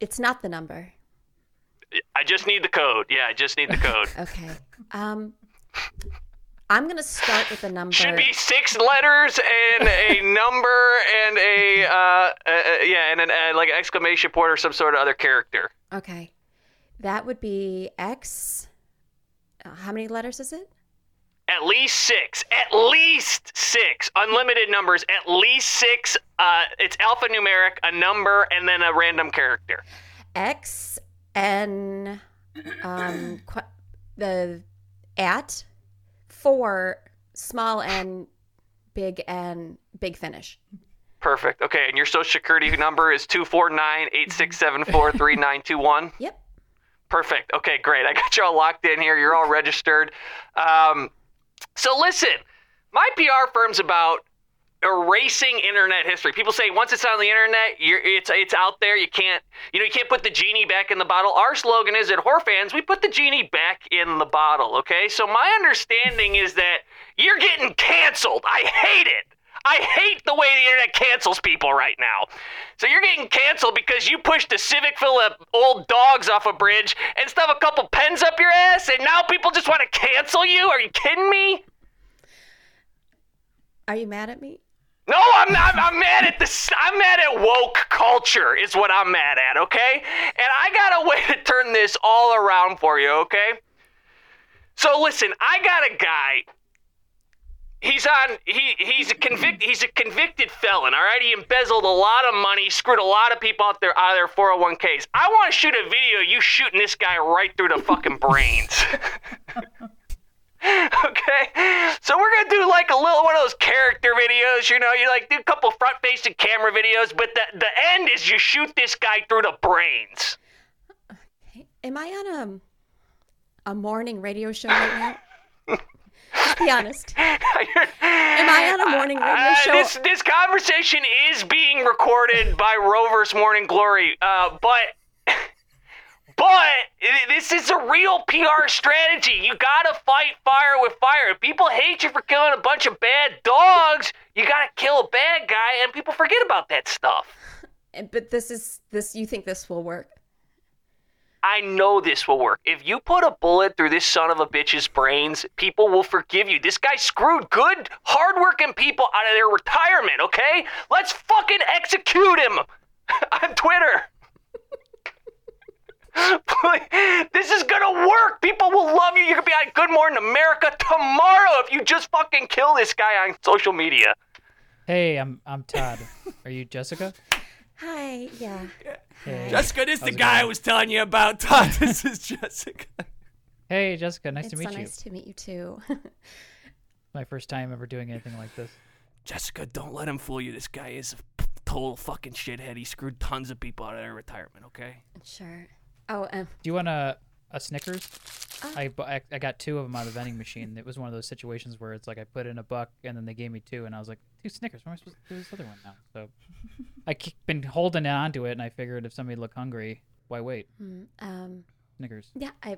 it's not the number. I just need the code. Yeah, I just need the code. Okay. Um, I'm gonna start with the number. Should be six letters and a number and a uh, uh, uh yeah and an uh, like an exclamation point or some sort of other character. Okay. That would be X. Uh, how many letters is it? At least six. At least six. Unlimited numbers. At least six. Uh, it's alphanumeric, a number, and then a random character. X N. Um, qu- the at four small n, big N, big finish. Perfect. Okay, and your social security number is two four nine eight six seven four three nine two one. Yep. Perfect. Okay, great. I got you all locked in here. You're all registered. Um, so listen, my PR firm's about erasing internet history. People say once it's on the internet, it's it's out there. You can't you know you can't put the genie back in the bottle. Our slogan is at Horfans, we put the genie back in the bottle. Okay, so my understanding is that you're getting canceled. I hate it. I hate the way the internet cancels people right now. So you're getting canceled because you pushed a Civic full of old dogs off a bridge and stuff a couple pens up your ass, and now people just want to cancel you? Are you kidding me? Are you mad at me? No, I'm not. I'm mad at this. I'm mad at woke culture. Is what I'm mad at. Okay, and I got a way to turn this all around for you. Okay. So listen, I got a guy. He's on. He he's a convict. He's a convicted felon. All right. He embezzled a lot of money, screwed a lot of people out there out of their 401ks. I want to shoot a video of you shooting this guy right through the fucking brains. okay, so we're gonna do like a little one of those character videos, you know. You like do a couple front-facing camera videos, but the the end is you shoot this guy through the brains. Am I on a a morning radio show right now? Be honest. Am I on a morning radio show? This this conversation is being recorded by Rover's Morning Glory, uh, but. But this is a real PR strategy. You gotta fight fire with fire. If people hate you for killing a bunch of bad dogs, you gotta kill a bad guy, and people forget about that stuff. But this is this. You think this will work? I know this will work. If you put a bullet through this son of a bitch's brains, people will forgive you. This guy screwed good, hardworking people out of their retirement, okay? Let's fucking execute him on Twitter. this is gonna work. People will love you. You're gonna be on Good Morning America tomorrow if you just fucking kill this guy on social media. Hey, I'm I'm Todd. Are you Jessica? Hi. Yeah. Hey. Jessica, this is the How's it guy I was telling you about. Todd, this is Jessica. Hey, Jessica. Nice it's to meet so you. nice to meet you too. My first time ever doing anything like this. Jessica, don't let him fool you. This guy is a total fucking shithead. He screwed tons of people out of their retirement, okay? sure. Oh, um, Do you want a Snickers? Oh. I, bu- I I got two of them out of the vending machine. It was one of those situations where it's like I put in a buck and then they gave me two, and I was like, two Snickers. What am I supposed to do this other one now? So I ke- been holding on to it, and I figured if somebody looked hungry, why wait? mm, um, Snickers. yeah. I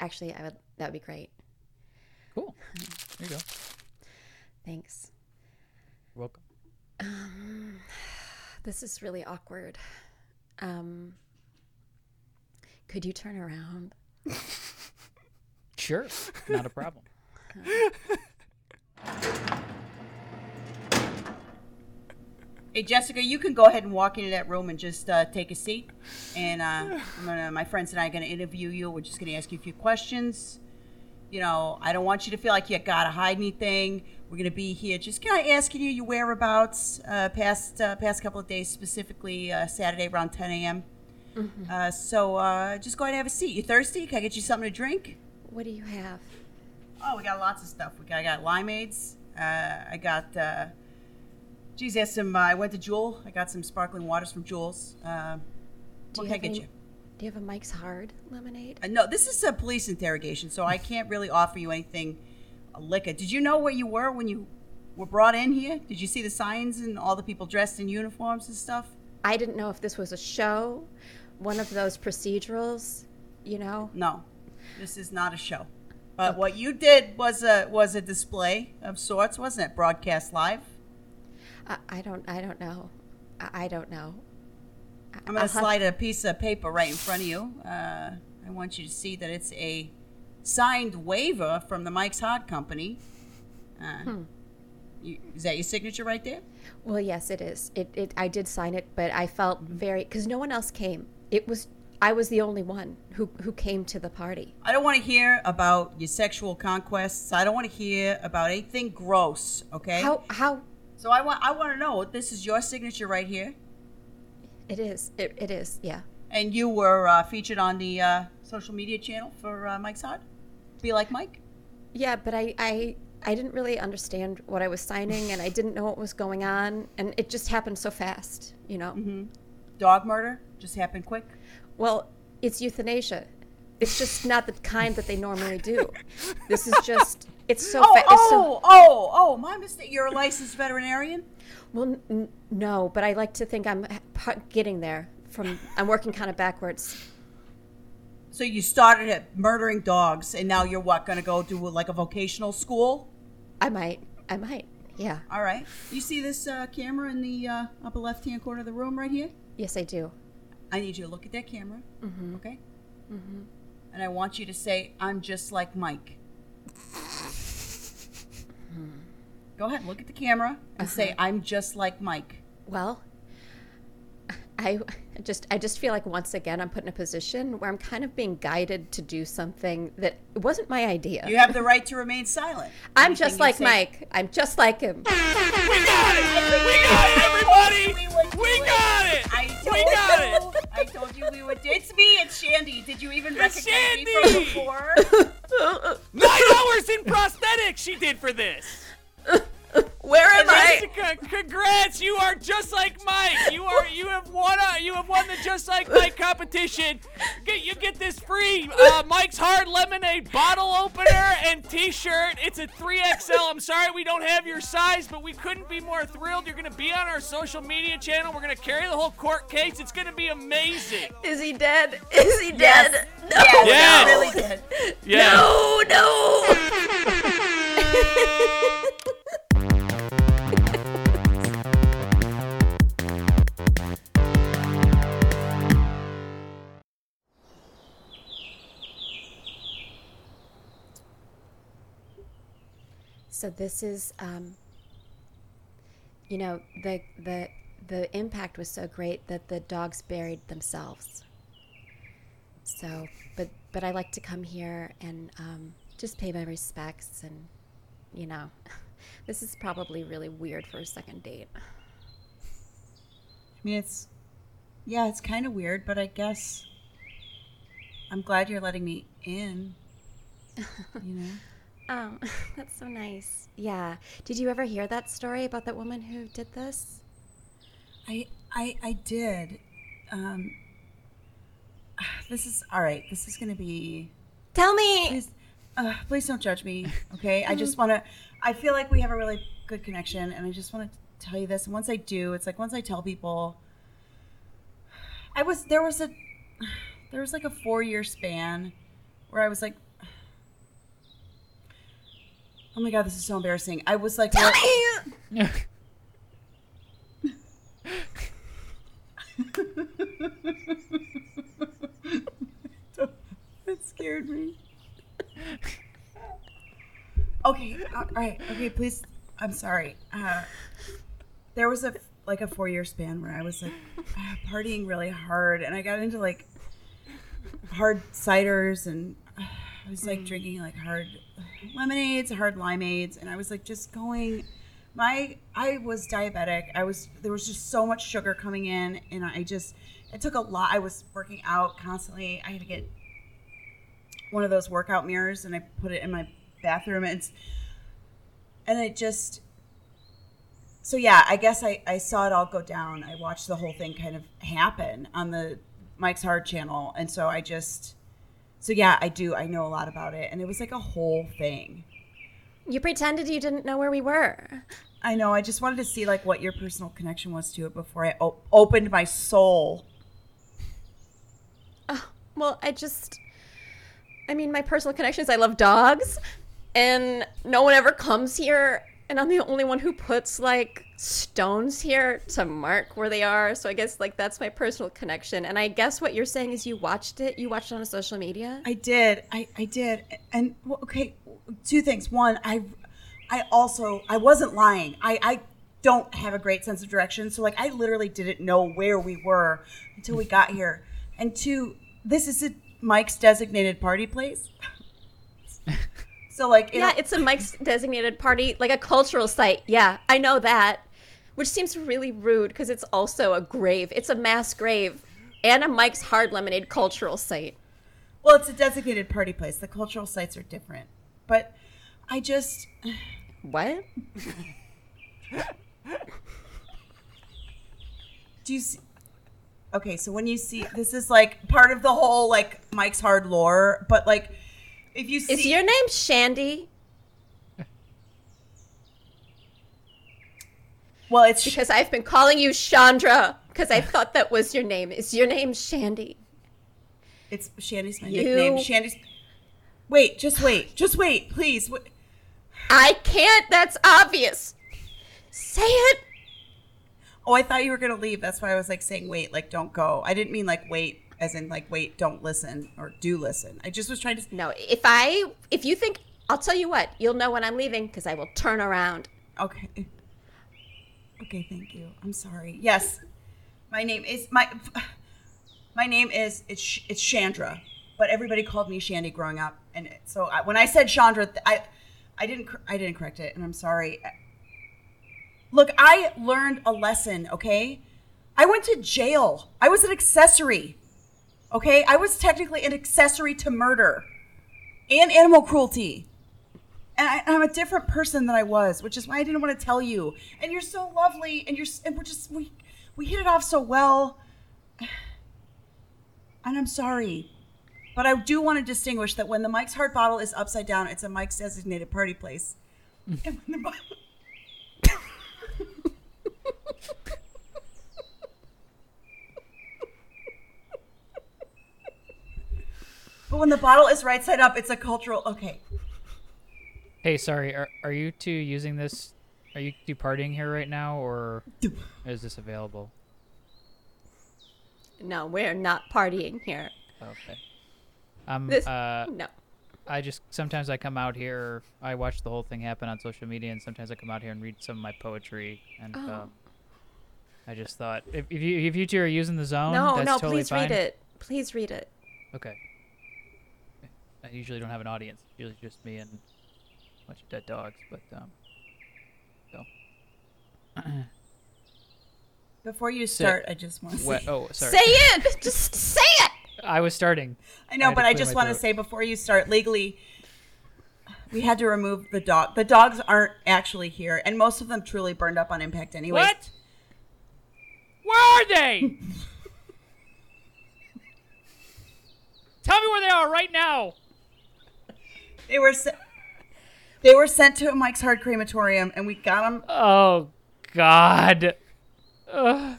actually, I would. That would be great. Cool. There you go. Thanks. Welcome. This is really awkward. Um, could you turn around? Sure, not a problem. Hey Jessica, you can go ahead and walk into that room and just uh, take a seat. And uh, gonna, my friends and I are going to interview you. We're just going to ask you a few questions. You know, I don't want you to feel like you got to hide anything. We're going to be here just kind of asking you your whereabouts uh, past uh, past couple of days, specifically uh, Saturday around 10 a.m. Uh, so uh, just go ahead and have a seat. You thirsty? Can I get you something to drink? What do you have? Oh, we got lots of stuff. We got, I got limeades. Uh, I got, uh, geez, there's some. Uh, I went to Jewel. I got some sparkling waters from Jewel's. Uh, Do what you can I have get any- you? Do you have a Mike's Hard lemonade? Uh, no, this is a police interrogation, so I can't really offer you anything uh, liquor. Did you know where you were when you were brought in here? Did you see the signs and all the people dressed in uniforms and stuff? I didn't know if this was a show, one of those procedurals, you know. No, this is not a show. But what you did was a was a display of sorts, wasn't it? Broadcast live. I, I don't. I don't know. I, I don't know. I'm going to slide a piece of paper right in front of you. Uh, I want you to see that it's a signed waiver from the Mike's Hard Company. Uh, you, is that your signature right there? Well, yes, it is. It, it. I did sign it, but I felt very because no one else came. It was. I was the only one who who came to the party. I don't want to hear about your sexual conquests. I don't want to hear about anything gross. Okay. How how so I want I want to know. This is your signature right here, it is. It, it is. Yeah. and you were uh, featured on the uh, social media channel for uh, Mike's Hard. Be like Mike. Yeah, but I, I I didn't really understand what I was signing, and I didn't know what was going on, and it just happened so fast, you know. Mhm. Dog murder just happened quick. Well, it's euthanasia. It's just not the kind that they normally do. This is just. It's so. Oh, fa- it's so oh, oh, oh! My mistake. You're a licensed veterinarian. well, n- n- no, but I like to think I'm getting there. From I'm working kind of backwards. So you started at murdering dogs, and now you're what? Going to go do like a vocational school? I might. I might. Yeah. All right. You see this uh, camera in the uh, upper left-hand corner of the room right here? Yes, I do. I need you to look at that camera. Mm-hmm. Okay. Mm-hmm. And I want you to say, "I'm just like Mike." Mm-hmm. Go ahead, look at the camera and say, uh-huh. "I'm just like Mike." Well, I just I just feel like once again I'm put in a position where I'm kind of being guided to do something that wasn't my idea. You have the right to remain silent. I'm Anything just like say- Mike. I'm just like him. We got it! We got it, everybody! We We got it! I told We got you. I told you we would. It's me. It's Shandy. Did you even It's recognize me from before? Nine hours in prosthetics she did for this. Where am I? Congrats! You are just like Mike. You are. You have won. A, you have won the Just Like Mike competition. Get you get this free uh, Mike's Hard Lemonade bottle opener and T-shirt. It's a 3XL. I'm sorry we don't have your size, but we couldn't be more thrilled. You're gonna be on our social media channel. We're gonna carry the whole court case. It's gonna be amazing. Is he dead? Is he dead? No. Yeah, Yes. you really did. Yeah. No, no. So this is, um, you know, the the the impact was so great that the dogs buried themselves. So, but but I like to come here and um, just pay my respects, and you know, this is probably really weird for a second date. I mean, it's yeah, it's kind of weird, but I guess I'm glad you're letting me in. You know. Oh, that's so nice. Yeah. Did you ever hear that story about that woman who did this? I I I did. Um, this is all right. This is gonna be. Tell me. Please, uh, please don't judge me. Okay. I just want to. I feel like we have a really good connection, and I just want to tell you this. And once I do, it's like once I tell people. I was there was a there was like a four year span where I was like Oh my god, this is so embarrassing. I was like, what- That scared me. Okay, all right. Okay, please. I'm sorry. Uh, there was a like a four year span where I was like uh, partying really hard, and I got into like hard ciders, and uh, I was like drinking like hard lemonades, hard limeades, and I was like just going. My I was diabetic. I was there was just so much sugar coming in, and I just it took a lot. I was working out constantly. I had to get one of those workout mirrors and I put it in my bathroom and it's, and it just so yeah I guess I, I saw it all go down I watched the whole thing kind of happen on the Mike's Hard channel and so I just so yeah I do. I know a lot about it. And it was like a whole thing. You pretended you didn't know where we were. I know. I just wanted to see like what your personal connection was to it before I o- opened my soul. Oh, Well, I just. I mean, my personal connection is I love dogs, and no one ever comes here, and I'm the only one who puts, like, stones here to mark where they are. So I guess, like, that's my personal connection. And I guess what you're saying is you watched it? You watched it on a social media? I did. I, I did. And well, okay, two things. One, I I also I wasn't lying. I I don't have a great sense of direction, so like I literally didn't know where we were until we got here. And two, this is a Mike's designated party place. So like yeah, it's a Mike's designated party, like a cultural site. Yeah, I know that. Which seems really rude because it's also a grave. It's a mass grave and a Mike's Hard Lemonade cultural site. well, it's a designated party place. The cultural sites are different. But I just What? do you see okay so when you see this is like part of the whole like mike's hard lore but like if you see Is your name Shandy? well it's Because I've been calling you Chandra because I thought that was your name. Is your name Shandy? it's shandy's my You- nickname shandy's wait just wait just wait please Wait. I can't. That's obvious. Say it. oh i thought you were gonna leave that's why i was like saying wait like don't go i didn't mean like wait as in like wait don't listen or do listen i just was trying to No, if I, if you think, I'll tell you what, you'll know when I'm leaving because I will turn around. okay okay thank you i'm sorry yes my name is my my name is it's it's Chandra, but everybody called me Shandy growing up, and so I, when I said Chandra, I I didn't I didn't correct it, and I'm sorry. Look, I learned a lesson. Okay, I went to jail. I was an accessory. Okay, I was technically an accessory to murder and animal cruelty. And I, I'm a different person than I was, which is why I didn't want to tell you. And you're so lovely, and you're and we're just we we hit it off so well. And I'm sorry. But I do want to distinguish that when the Mike's Hard bottle is upside down, it's a Mike's designated party place. And when the bottle- but when the bottle is right side up, it's a cultural. Okay. Hey, sorry. Are are you two using this? Are you two partying here right now, or is this available? No, we're not partying here. Okay. Um. This, uh. no. I just sometimes I come out here. I watch the whole thing happen on social media, and sometimes I come out here and read some of my poetry. And Oh. um, I just thought if, if you if you two are using the zone, No, that's no, totally please fine. read it. Please read it. Okay. I usually don't have an audience. It's usually just me and a bunch of dead dogs. But um, so Before you Sick. start, I just want to Wet- say. oh, sorry. Say it. Just say it. I was starting. I know, had to but I just my want to say before you start legally, we had to remove the dog. The dogs aren't actually here, and most of them truly burned up on impact anyway. What? Where are they? Tell me where they are right now. They were se- they were sent to Mike's Hard Crematorium, and we got them. Oh God. Ugh.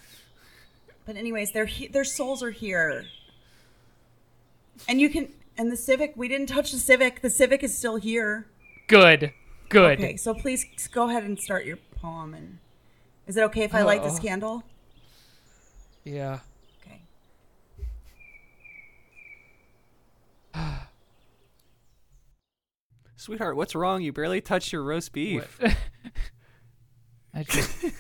But anyways, their he- their souls are here, and you can. And the Civic, we didn't touch the Civic. The Civic is still here. Good. Good. Okay, so please go ahead and start your poem. And is it okay if I light this candle? Yeah. Okay. Sweetheart, what's wrong? You barely touched your roast beef. I just.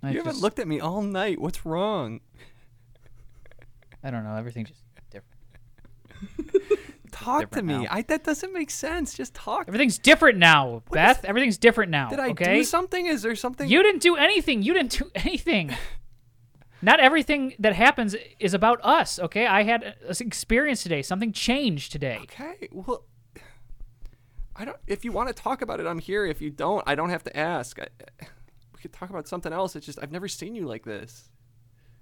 I You haven't looked at me all night. What's wrong? I don't know. Everything's just different. Talk to me. now. I that doesn't make sense. Just talk. Everything's different now, Beth. Everything's different now. Did I okay? do something? Is there something? You didn't do anything. You didn't do anything. Not everything that happens is about us, okay? I had an experience today. Something changed today. Okay. Well, I don't. If you want to talk about it, I'm here. If you don't, I don't have to ask. I, we could talk about something else. It's just I've never seen you like this.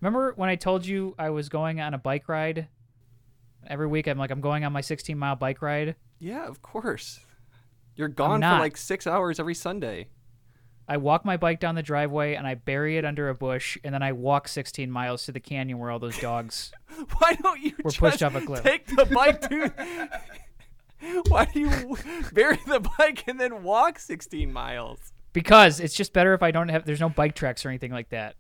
Remember when I told you I was going on a bike ride? Every week I'm like I'm going on my 16 mile bike ride. Yeah, of course. You're gone for like six hours every Sunday. I walk my bike down the driveway and I bury it under a bush, and then I walk 16 miles to the canyon where all those dogs. Why don't you We're just pushed off a cliff. take the bike to? Why do you bury the bike and then walk 16 miles? Because it's just better if I don't have. There's no bike tracks or anything like that.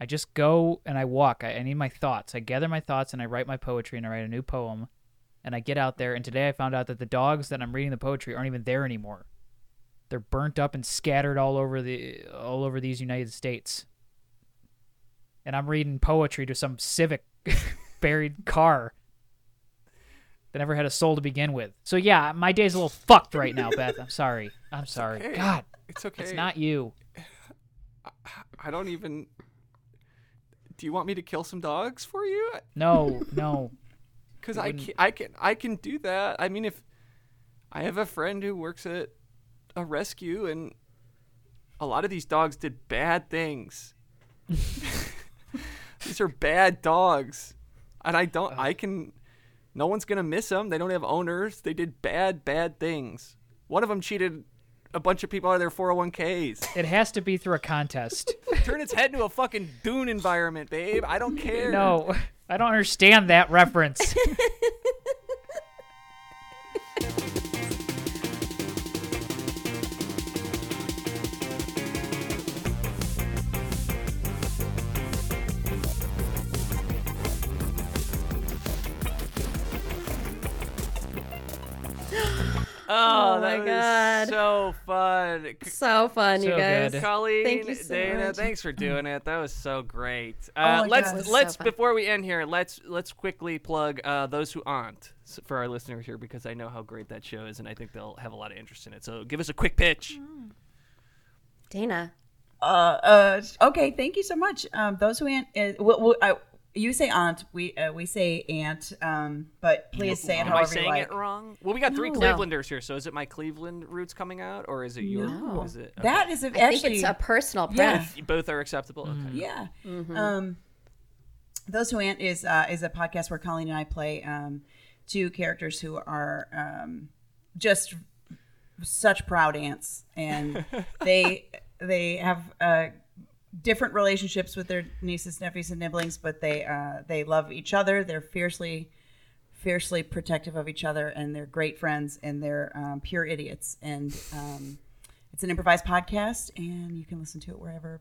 I just go and I walk. I, I need my thoughts. I gather my thoughts and I write my poetry and I write a new poem, and I get out there. And today I found out that the dogs that I'm reading the poetry aren't even there anymore. They're burnt up and scattered all over the all over these United States. And I'm reading poetry to some civic buried car that never had a soul to begin with. So yeah, my day's a little fucked right now, Beth. I'm sorry. I'm sorry. okay. God, It's okay. it's not you. I don't even. Do you want me to kill some dogs for you? No, no. Because I can, I can I can do that. I mean, if I have a friend who works at a rescue, and a lot of these dogs did bad things. these are bad dogs, and I don't. Uh. I can. No one's gonna miss them. They don't have owners. They did bad, bad things. One of them cheated a bunch of people out of their 401ks. It has to be through a contest. Turn its head into a fucking dune environment, babe. I don't care. No, I don't understand that reference. Oh, Oh my that was God. so fun. So fun, you guys. good. Colleen, Thank you so Dana, much. thanks for doing it. That was so great. Oh Uh, my let's God. It was so let's fun. before we end here, let's let's quickly plug uh, those who aunt for our listeners here because I know how great that show is and I think they'll have a lot of interest in it. So give us a quick pitch. Dana. Uh, uh, okay, thank you so much. Um, those who aunt, uh, w- w- I- you say aunt, we uh, we say aunt, um, but please say it Am I however you saying like. it wrong? Well, we got three No. Clevelanders here, so is it my Cleveland roots coming out, or is it your? No. Is it That is a, I actually think it's a personal yeah. preference. both are acceptable. Okay. Yeah. Mm-hmm. Um, Those Who Aunt is uh, is a podcast where Colleen and I play um, two characters who are um, just such proud aunts, and they they have uh, different relationships with their nieces, nephews, and nibblings, but they uh, they love each other. They're fiercely fiercely protective of each other, and they're great friends, and they're um, pure idiots. And um, it's an improvised podcast, and you can listen to it wherever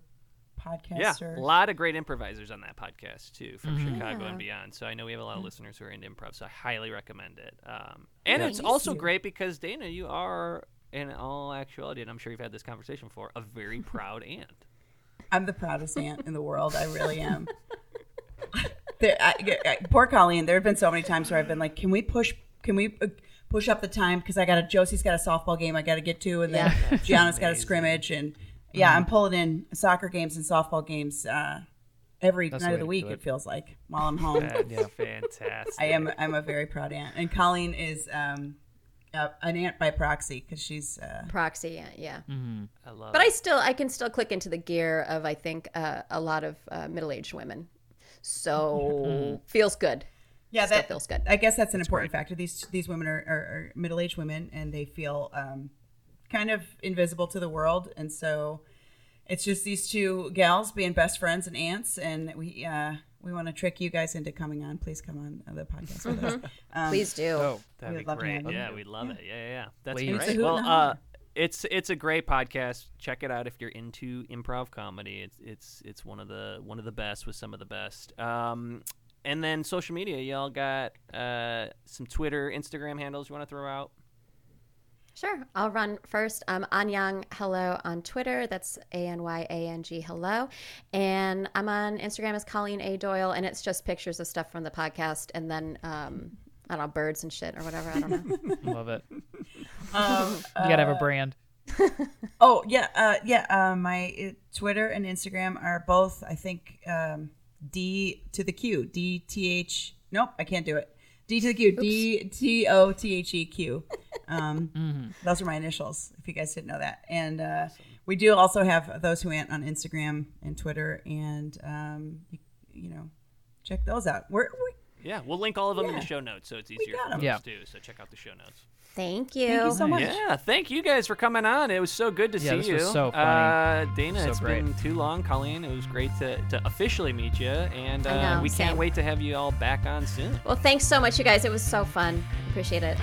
podcasts Yeah, are. a lot of great improvisers on that podcast too, from Mm-hmm. Chicago Yeah. and beyond. So I know we have a lot of listeners who are into improv, so I highly recommend it. Um, and Yeah. it's also great because Dana, you are, in all actuality, and I'm sure you've had this conversation before, a very proud aunt. I'm the proudest aunt in the world. I really am. there, I, I- poor Colleen. There have been so many times where I've been like, "Can we push? Can we uh, push up the time? Because I got a Josie's got a softball game I got to get to, and then Gianna's got a scrimmage, and yeah, Mm-hmm. I'm pulling in soccer games and softball games uh, every That's night way of the week. It. it. feels like while I'm home. yeah, fantastic. I am. I'm a very proud aunt, and Colleen is um, uh, an aunt by proxy because she's. Uh, Proxy, yeah, yeah. I love. But it. I still, I can still click into the gear of I think uh, a lot of uh, middle-aged women. So feels good. yeah, Still that feels good. I guess that's an important factor. These these women are, are, are middle aged women, and they feel um, kind of invisible to the world, and so it's just these two gals being best friends and aunts, and we uh, we want to trick you guys into coming on. Please come on the podcast with us. Um, Please do. Oh, That'd We be love great. Yeah, we'd love it. Yeah, yeah, yeah. That's Please. Great. Well, uh, it's it's a great podcast. Check it out if you're into improv comedy. It's it's it's one of the one of the best with some of the best. Um, and then social media, y'all got uh, some Twitter, Instagram handles you want to throw out? Sure. I'll run first. Um, Anyang Hello on Twitter. That's A N Y A N G Hello. And I'm on Instagram as Colleen A. Doyle, and it's just pictures of stuff from the podcast and then, um, I don't know, birds and shit or whatever. I don't know. love it. um, You gotta have a brand. Oh yeah, uh, yeah. Uh, my uh, Twitter and Instagram are both, I think, um, D to the Q. D T H. Nope, I can't do it. D to the Q. D T O T H E Q. Um, Those are my initials. If you guys didn't know that, and uh, we do also have those who aunt on Instagram and Twitter, and um, you, you know, check those out. We're, we Yeah, we'll link all of them in the show notes, so it's easier got for 'em. folks Yeah. too. So check out the show notes. Thank you. thank you so much. Yeah, thank you guys for coming on. It was so good to Yeah, see this you. was so Uh, funny. Dana, So it's great. been too long. Colleen, it was great to, to officially meet you, and uh, I know, we can't same. wait to have you all back on soon. Well, thanks so much, you guys. It was so fun. Appreciate it.